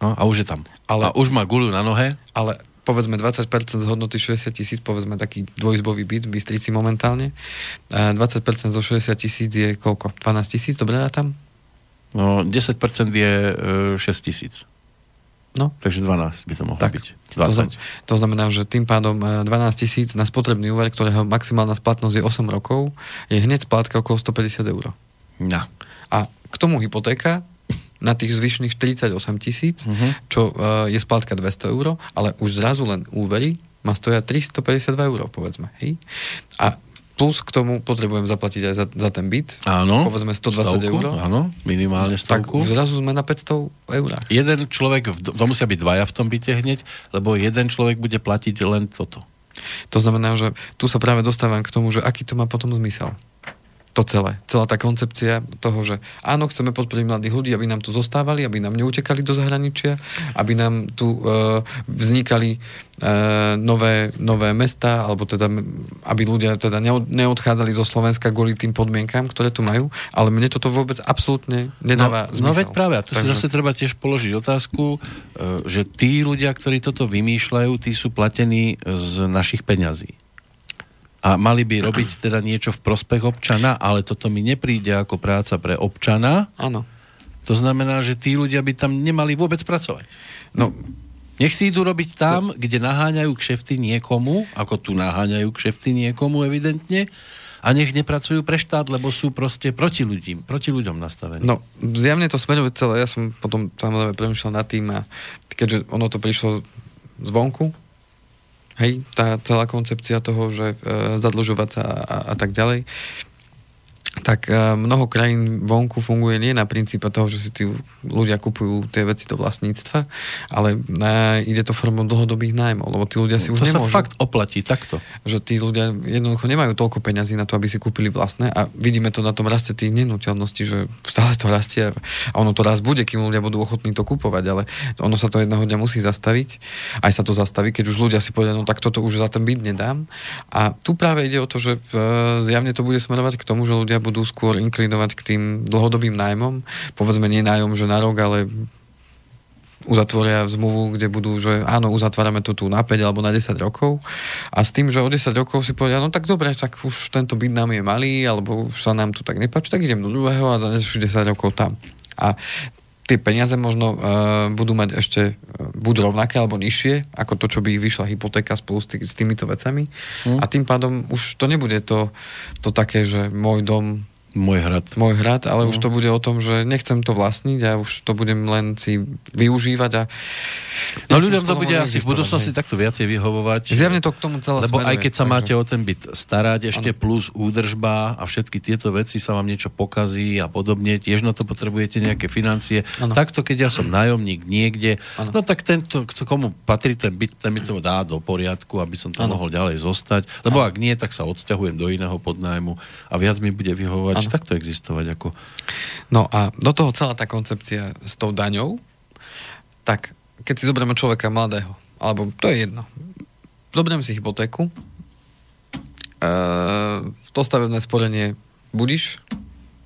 A, a už je tam. Ale, a už má gulu na nohe. Ale povedzme 20% z hodnoty 60 tisíc, povedzme taký dvojizbový byt v Bystrici momentálne. 20% zo 60 tisíc je koľko? 12 tisíc, dobre tam? No, 10% je e, 6 tisíc. No. Takže 12 by to mohlo tak, byť. 20. To, to znamená, že tým pádom 12 e, tisíc na spotrebný úver, ktorého maximálna splatnosť je 8 rokov, je hneď splátka okolo 150 eur. No. A k tomu hypotéka na tých zvyšných 48 tisíc, uh-huh. čo uh, je splátka 200 eur, ale už zrazu len úvery má stoja 352 eur, povedzme. Hej? A plus k tomu potrebujem zaplatiť aj za, za ten byt. Áno. Povedzme 120 eur. Áno, minimálne stovku. Tak zrazu sme na 500 eur. Jeden človek, to musia byť dvaja v tom byte hneď, lebo jeden človek bude platiť len toto. To znamená, že tu sa práve dostávam k tomu, že aký to má potom zmysel. To celé. Celá tá koncepcia toho, že áno, chceme podporiť mladých ľudí, aby nám tu zostávali, aby nám neutekali do zahraničia, aby nám tu uh, vznikali uh, nové, nové mesta, alebo teda, aby ľudia teda neodchádzali zo Slovenska kvôli tým podmienkám, ktoré tu majú, ale mne toto vôbec absolútne nedáva no, zmysel. No veď práve, a tu Takže... si zase treba tiež položiť otázku, uh, že tí ľudia, ktorí toto vymýšľajú, tí sú platení z našich peňazí a mali by robiť teda niečo v prospech občana, ale toto mi nepríde ako práca pre občana. Áno. To znamená, že tí ľudia by tam nemali vôbec pracovať. No, nech si idú robiť tam, to... kde naháňajú kšefty niekomu, ako tu naháňajú kšefty niekomu evidentne, a nech nepracujú pre štát, lebo sú proste proti ľudím, proti ľuďom nastavení. No, zjavne to smeruje celé. Ja som potom samozrejme premyšľal nad tým a keďže ono to prišlo zvonku, Hej, tá celá koncepcia toho, že e, zadlžovať sa a, a tak ďalej tak e, mnoho krajín vonku funguje nie na princípe toho, že si tí ľudia kupujú tie veci do vlastníctva, ale na, ide to formou dlhodobých nájmov, lebo tí ľudia si už nemôžu... To sa fakt oplatí takto. Že tí ľudia jednoducho nemajú toľko peňazí na to, aby si kúpili vlastné a vidíme to na tom raste tých nenúteľností, že stále to rastie a ono to raz bude, kým ľudia budú ochotní to kupovať, ale ono sa to jedného dňa musí zastaviť. Aj sa to zastaví, keď už ľudia si povedia, no tak toto už za ten byt nedám. A tu práve ide o to, že e, zjavne to bude smerovať k tomu, že ľudia budú skôr inklinovať k tým dlhodobým nájmom. Povedzme nie nájom, že na rok, ale uzatvoria zmluvu, kde budú, že áno, uzatvárame to tu na 5 alebo na 10 rokov a s tým, že o 10 rokov si povedia, no tak dobre, tak už tento byt nám je malý, alebo už sa nám tu tak nepáči, tak idem do druhého a za 10 rokov tam. A tie peniaze možno uh, budú mať ešte uh, buď rovnaké alebo nižšie ako to, čo by ich vyšla hypotéka spolu s, tý, s týmito vecami. Hmm. A tým pádom už to nebude to, to také, že môj dom môj hrad. Môj hrad, ale no. už to bude o tom, že nechcem to vlastniť a už to budem len si využívať a... No ľuďom to bude asi v budúcnosti takto viacej vyhovovať. Zjavne to k tomu celé Lebo smeruje, aj keď sa takže... máte o ten byt starať, ešte ano. plus údržba a všetky tieto veci sa vám niečo pokazí a podobne, tiež na to potrebujete nejaké financie. Ano. Takto, keď ja som nájomník niekde, ano. no tak tento, kto komu patrí ten byt, ten mi to dá do poriadku, aby som tam ano. mohol ďalej zostať. Lebo ano. ak nie, tak sa odsťahujem do iného podnájmu a viac mi bude vyhovovať môže takto existovať. Ako... No a do toho celá tá koncepcia s tou daňou, tak keď si zoberieme človeka mladého, alebo to je jedno, zoberiem si hypotéku, e, to stavebné sporenie budiš,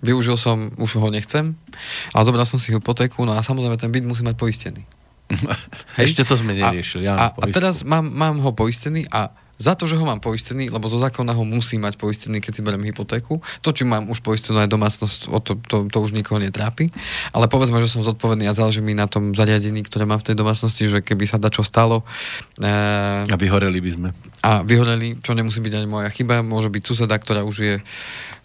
využil som, už ho nechcem, ale zobral som si hypotéku, no a samozrejme ten byt musí mať poistený. Hej? Ešte to sme neriešili. A, a, a teraz mám, mám ho poistený a za to, že ho mám poistený, lebo zo zákona ho musí mať poistený, keď si beriem hypotéku. To, či mám už poistenú aj domácnosť, o to, to, to už nikoho netrápi. Ale povedzme, že som zodpovedný a záleží mi na tom zariadení, ktoré mám v tej domácnosti, že keby sa dačo stalo. E, a vyhoreli by sme. A vyhoreli, čo nemusí byť ani moja chyba, môže byť suseda, ktorá už je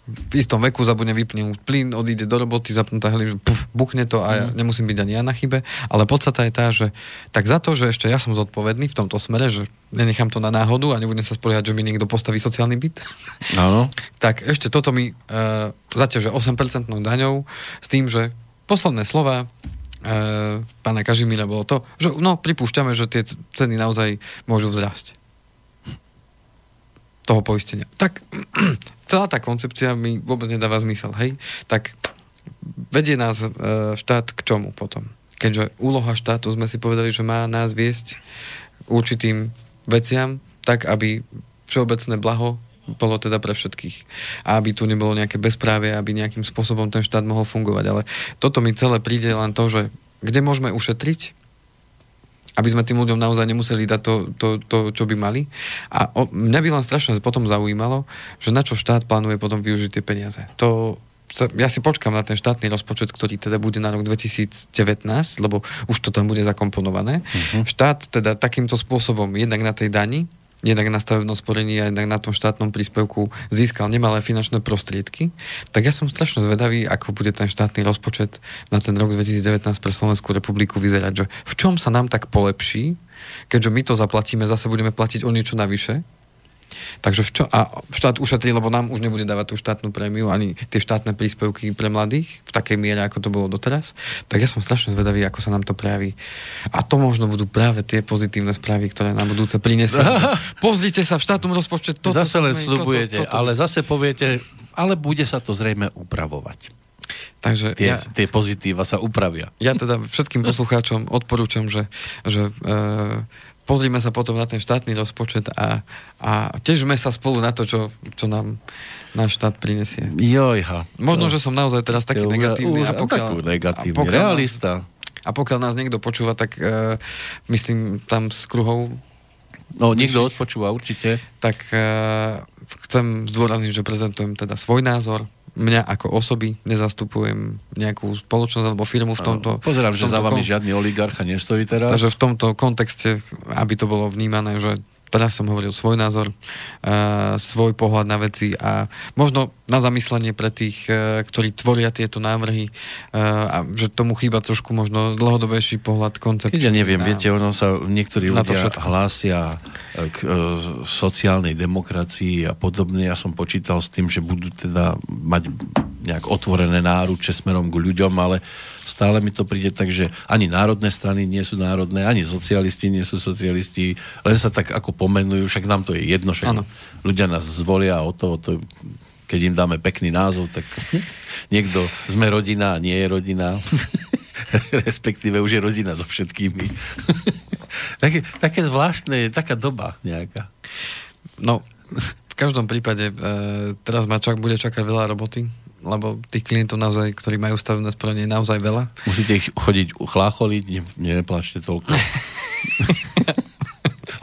v istom veku zabudne vypnúť plyn, odíde do roboty, zapnutá heli, puf, buchne to a ja, mm. nemusím byť ani ja na chybe. Ale podstata je tá, že tak za to, že ešte ja som zodpovedný v tomto smere, že nenechám to na náhodu a nebudem sa spoliehať, že mi niekto postaví sociálny byt, Áno. tak ešte toto mi uh, zaťaže 8% daňou s tým, že posledné slova uh, pána Kažimíra bolo to, že no, pripúšťame, že tie ceny naozaj môžu vzrásť toho poistenia. Tak celá tá koncepcia mi vôbec nedáva zmysel, hej? Tak vedie nás e, štát k čomu potom? Keďže úloha štátu sme si povedali, že má nás viesť určitým veciam, tak aby všeobecné blaho bolo teda pre všetkých. A aby tu nebolo nejaké bezprávie, aby nejakým spôsobom ten štát mohol fungovať. Ale toto mi celé príde len to, že kde môžeme ušetriť, aby sme tým ľuďom naozaj nemuseli dať to, to, to čo by mali. A o, mňa by len strašne potom zaujímalo, že na čo štát plánuje potom využiť tie peniaze. To, ja si počkam na ten štátny rozpočet, ktorý teda bude na rok 2019, lebo už to tam bude zakomponované. Uh-huh. Štát teda takýmto spôsobom, jednak na tej dani, jednak na stavebnom sporení a jednak na tom štátnom príspevku získal nemalé finančné prostriedky, tak ja som strašne zvedavý, ako bude ten štátny rozpočet na ten rok 2019 pre Slovenskú republiku vyzerať, že v čom sa nám tak polepší, keďže my to zaplatíme, zase budeme platiť o niečo navyše, Takže v čo, a štát ušetrí, lebo nám už nebude dávať tú štátnu prémiu ani tie štátne príspevky pre mladých v takej miere, ako to bolo doteraz. Tak ja som strašne zvedavý, ako sa nám to prejaví. A to možno budú práve tie pozitívne správy, ktoré nám budúce prinesie. Pozrite sa v štátnom rozpočte. Toto zase len slubujete, toto, toto. ale zase poviete, ale bude sa to zrejme upravovať. Takže Tie, ja, tie pozitíva sa upravia. ja teda všetkým poslucháčom odporúčam, že, že e, pozrime sa potom na ten štátny rozpočet a, a težme sa spolu na to, čo, čo nám náš štát prinesie. Jojha. Možno, To- že som naozaj teraz taký negatívny už- a pokiaľ, negatívny, a pokiaľ realista. Nás, a pokiaľ nás niekto počúva, tak uh, myslím tam s kruhov, No, niekto odpočúva určite. tak uh, chcem zdôrazniť, že prezentujem teda svoj názor, mňa ako osoby, nezastupujem nejakú spoločnosť alebo firmu v tomto. Pozerám, v že za tomto vami kon- žiadny oligarcha nestojí teraz. Takže v tomto kontexte, aby to bolo vnímané, že teraz som hovoril svoj názor, uh, svoj pohľad na veci a možno na zamyslenie pre tých, uh, ktorí tvoria tieto návrhy uh, a že tomu chýba trošku možno dlhodobejší pohľad, koncept. Keď ja neviem, viete, ono sa niektorí na to ľudia hlásia e, k e, sociálnej demokracii a podobne. Ja som počítal s tým, že budú teda mať nejak otvorené náruče smerom k ľuďom, ale stále mi to príde tak, že ani národné strany nie sú národné, ani socialisti nie sú socialisti, len sa tak ako pomenujú, však nám to je jedno, však ľudia nás zvolia o to, o to, keď im dáme pekný názov, tak niekto sme rodina a nie je rodina. Respektíve už je rodina so všetkými. také, také zvláštne, je taká doba nejaká. No, v každom prípade, e, teraz ma čak, bude čakať veľa roboty, lebo tých klientov naozaj, ktorí majú stavebné sporenie, je naozaj veľa. Musíte ich chodiť chlácholiť, ne, neplačte toľko.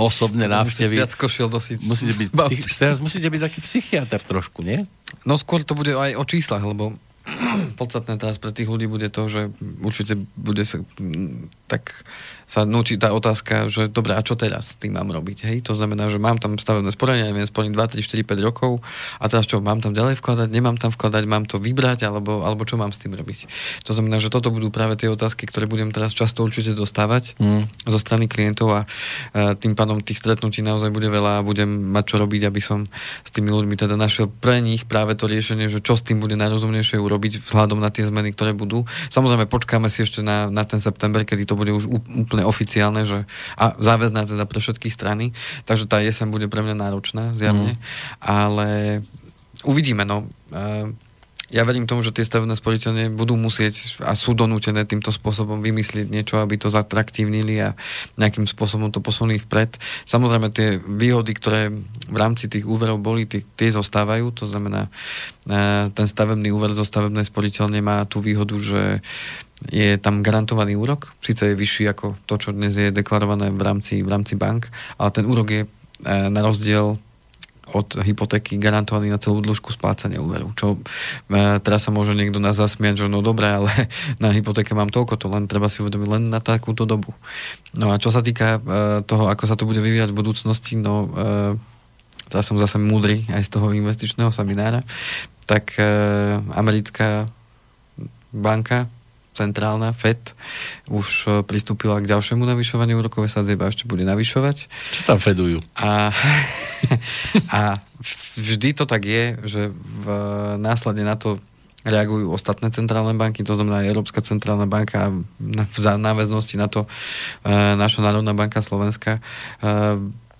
Osobné návštevy. Viac košiel dosiť. Musíte byť, psych- teraz musíte byť taký psychiatr trošku, nie? No skôr to bude aj o číslach, lebo podstatné teraz pre tých ľudí bude to, že určite bude sa, mm, tak sa núti tá otázka, že dobre, a čo teraz s tým mám robiť? Hej? To znamená, že mám tam stavebné sporenie, neviem, sporím 2, 3, 4, 5 rokov a teraz čo, mám tam ďalej vkladať, nemám tam vkladať, mám to vybrať, alebo, alebo čo mám s tým robiť? To znamená, že toto budú práve tie otázky, ktoré budem teraz často určite dostávať Mm. zo strany klientov a e, tým pádom tých stretnutí naozaj bude veľa a budem mať čo robiť, aby som s tými ľuďmi teda našiel pre nich práve to riešenie, že čo s tým bude najrozumnejšie urobiť vzhľadom na tie zmeny, ktoré budú. Samozrejme, počkáme si ešte na, na ten september, kedy to bude už úplne oficiálne že, a záväzná teda pre všetky strany. Takže tá jeseň bude pre mňa náročná, zjavne. Ale uvidíme, no. E, ja verím tomu, že tie stavebné sporiteľne budú musieť a sú donútené týmto spôsobom vymyslieť niečo, aby to zatraktívnili a nejakým spôsobom to posunuli vpred. Samozrejme tie výhody, ktoré v rámci tých úverov boli, tie, tie zostávajú, to znamená e, ten stavebný úver zo stavebnej sporiteľne má tú výhodu, že je tam garantovaný úrok, síce je vyšší ako to, čo dnes je deklarované v rámci, v rámci bank, ale ten úrok je e, na rozdiel od hypotéky garantovaný na celú dĺžku splácania úveru. Čo e, teraz sa môže niekto nás zasmiať, že no dobré, ale na hypotéke mám toľko, to len treba si uvedomiť len na takúto dobu. No a čo sa týka e, toho, ako sa to bude vyvíjať v budúcnosti, no e, teraz som zase múdry aj z toho investičného seminára, tak americká banka centrálna FED už e, pristúpila k ďalšiemu navyšovaniu úrokovej sadzieb a ešte bude navyšovať. Čo tam fedujú? A, a vždy to tak je, že v, následne na to reagujú ostatné centrálne banky, to znamená aj Európska centrálna banka v náväznosti na to e, naša Národná banka Slovenska. E,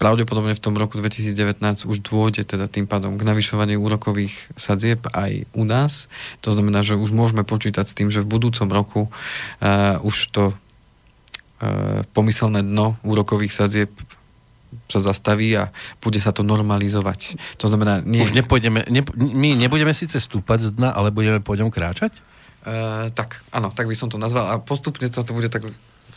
pravdepodobne v tom roku 2019 už dôjde teda tým pádom k navyšovaniu úrokových sadzieb aj u nás. To znamená, že už môžeme počítať s tým, že v budúcom roku uh, už to uh, pomyselné dno úrokových sadzieb sa zastaví a bude sa to normalizovať. To znamená, nie... Už nepôjdeme, ne, my nebudeme síce stúpať z dna, ale budeme po ňom kráčať? Uh, tak, áno, tak by som to nazval. A postupne sa to bude tak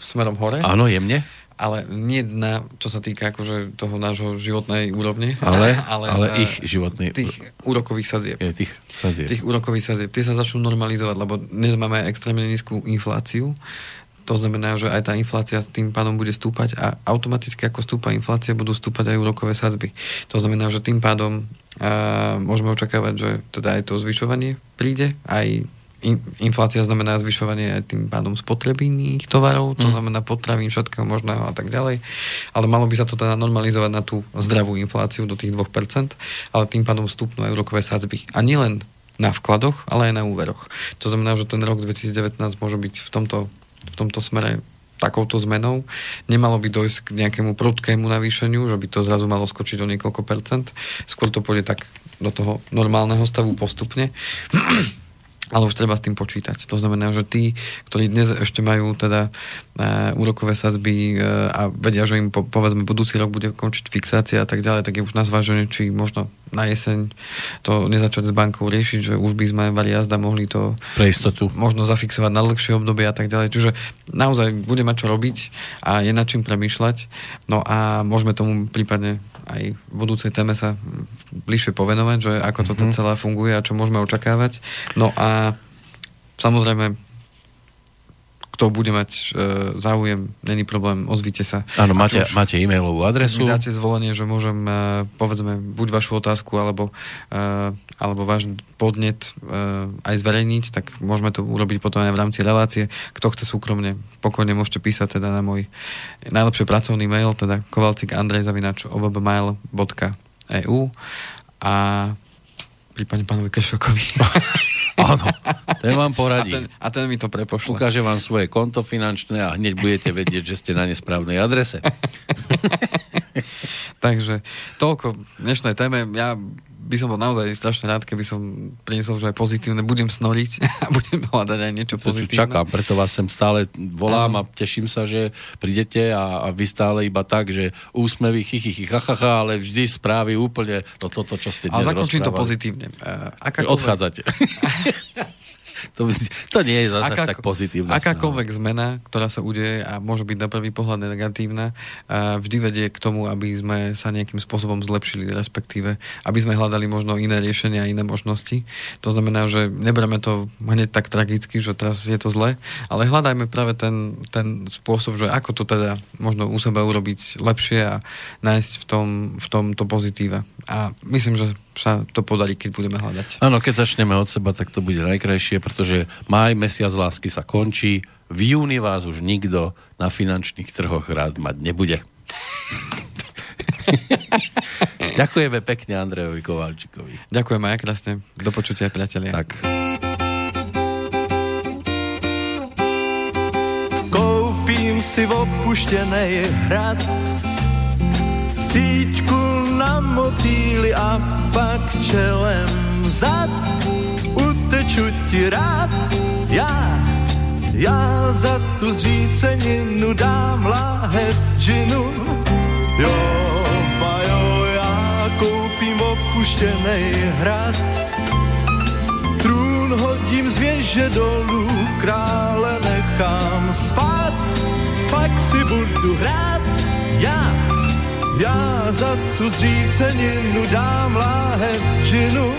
smerom hore. Áno, jemne. Ale nie na, čo sa týka akože toho nášho životnej úrovne, Ale, ale, ale eh, ich životný... tých úrokových sadzieb. Je, tých sadzieb. Tých úrokových sadzieb. Tie sa začnú normalizovať, lebo dnes máme extrémne nízku infláciu. To znamená, že aj tá inflácia s tým pádom bude stúpať a automaticky ako stúpa inflácia, budú stúpať aj úrokové sadzby. To znamená, že tým pádom uh, môžeme očakávať, že teda aj to zvyšovanie príde, aj in, inflácia znamená zvyšovanie aj tým pádom spotreby iných tovarov, to Mm. znamená potravín, všetkého možného a tak ďalej. Ale malo by sa to teda normalizovať na tú zdravú infláciu do tých 2%, ale tým pádom vstupnú aj úrokové sadzby. A nielen na vkladoch, ale aj na úveroch. To znamená, že ten rok 2019 môže byť v tomto, v tomto smere takouto zmenou. Nemalo by dojsť k nejakému prudkému navýšeniu, že by to zrazu malo skočiť o niekoľko percent. Skôr to pôjde tak do toho normálneho stavu postupne. Ale už treba s tým počítať. To znamená, že tí, ktorí dnes ešte majú teda e, úrokové sazby e, a vedia, že im po, povedzme budúci rok bude končiť fixácia a tak ďalej, tak je už na zváženie, či možno na jeseň to nezačať s bankou riešiť, že už by sme vari jazda mohli to Pre istotu. možno zafixovať na dlhšie obdobie a tak ďalej. Čiže naozaj bude mať čo robiť a je nad čím premýšľať. No a môžeme tomu prípadne aj v budúcej téme sa bližšie povenovať, že ako toto Mhm. celé funguje a čo môžeme očakávať. No a samozrejme kto bude mať e, záujem, není problém, ozvite sa. Áno, máte, už- máte e-mailovú keď adresu. mi dáte zvolenie, že môžem, eh, povedzme, buď vašu otázku, alebo, eh, alebo váš podnet eh, aj zverejniť, tak môžeme to urobiť potom aj v rámci relácie. Kto chce súkromne, pokojne môžete písať teda na môj najlepšie pracovný mail, teda kovalcik.andrej.ovbmail.eu a prípadne pánovi Kršokovi. Áno, ten vám A poradí. ten, a ten mi to prepošle. Ukáže vám svoje konto finančné a hneď budete vedieť, že ste na nesprávnej adrese. Takže toľko dnešnej téme. Ja by som bol naozaj strašne rád, keby som priniesol, že aj pozitívne budem snoriť a budem hľadať aj niečo To pozitívne. čakám, preto vás sem stále volám Áno. a teším sa, že prídete a, a vy stále iba tak, že úsmevy, chichy, chachacha, ale vždy správy úplne no toto, čo ste Ale dnes zakončím to pozitívne. Uh, akákoľvek, Odchádzate. to, to nie je zase tak pozitívne. Akákoľvek zmena, ktorá sa udeje a môže byť na prvý pohľad negatívna, uh, vždy vedie k tomu, aby sme sa nejakým spôsobom zlepšili, respektíve aby sme hľadali možno iné riešenia a iné možnosti. To znamená, že nebereme to hneď tak tragicky, že teraz je to zle, ale hľadajme práve ten, ten spôsob, že ako to teda možno u seba urobiť lepšie a nájsť v tom, v tom to pozitíva. A myslím, že sa to podarí, keď budeme hľadať. Áno, keď začneme od seba, tak to bude najkrajšie, pretože maj, mesiac lásky sa končí. V júni vás už nikto na finančných trhoch rád mať nebude. Ďakujeme pekne Andrejovi Kovalčikovi. Ďakujem aj krásne. Do počutia, priatelia. Tak. Koupím si opuštěnej hrad, síťku na motýly a pak čelem vzad. Uteču ti rád, já, já za tu zříceninu dám láhev džinu. Jo, bajo, já koupím opuštěnej hrad, Trůn hodím z věže dolů, krále nechám spát, pak si budu hrát, já, já za tu zříceninu dám láhev džinu,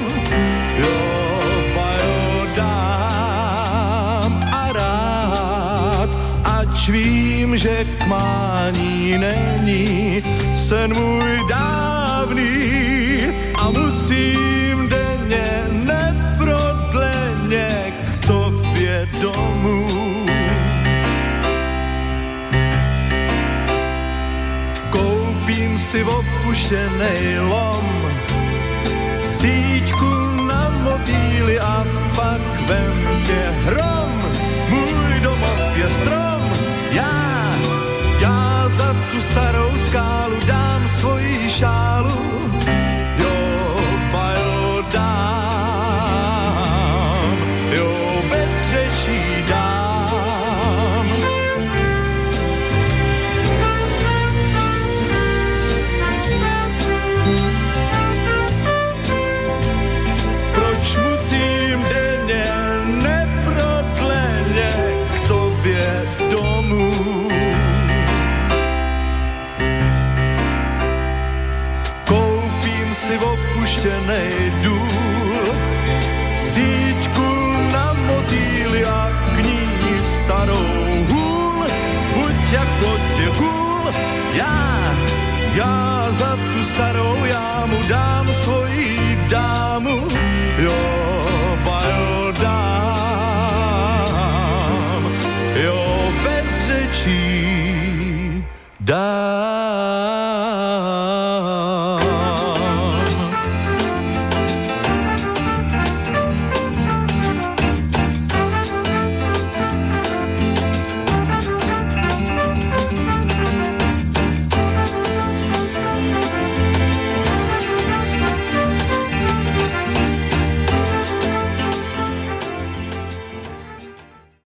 jo, pajo, dám a rád, ač vím, že k mání není sen můj dávný a musím opuštěnej lom, síťku na mobíly a pak vem tě hrom. Můj domov je strom, já, já za tu starou skálu dám svoji šálu.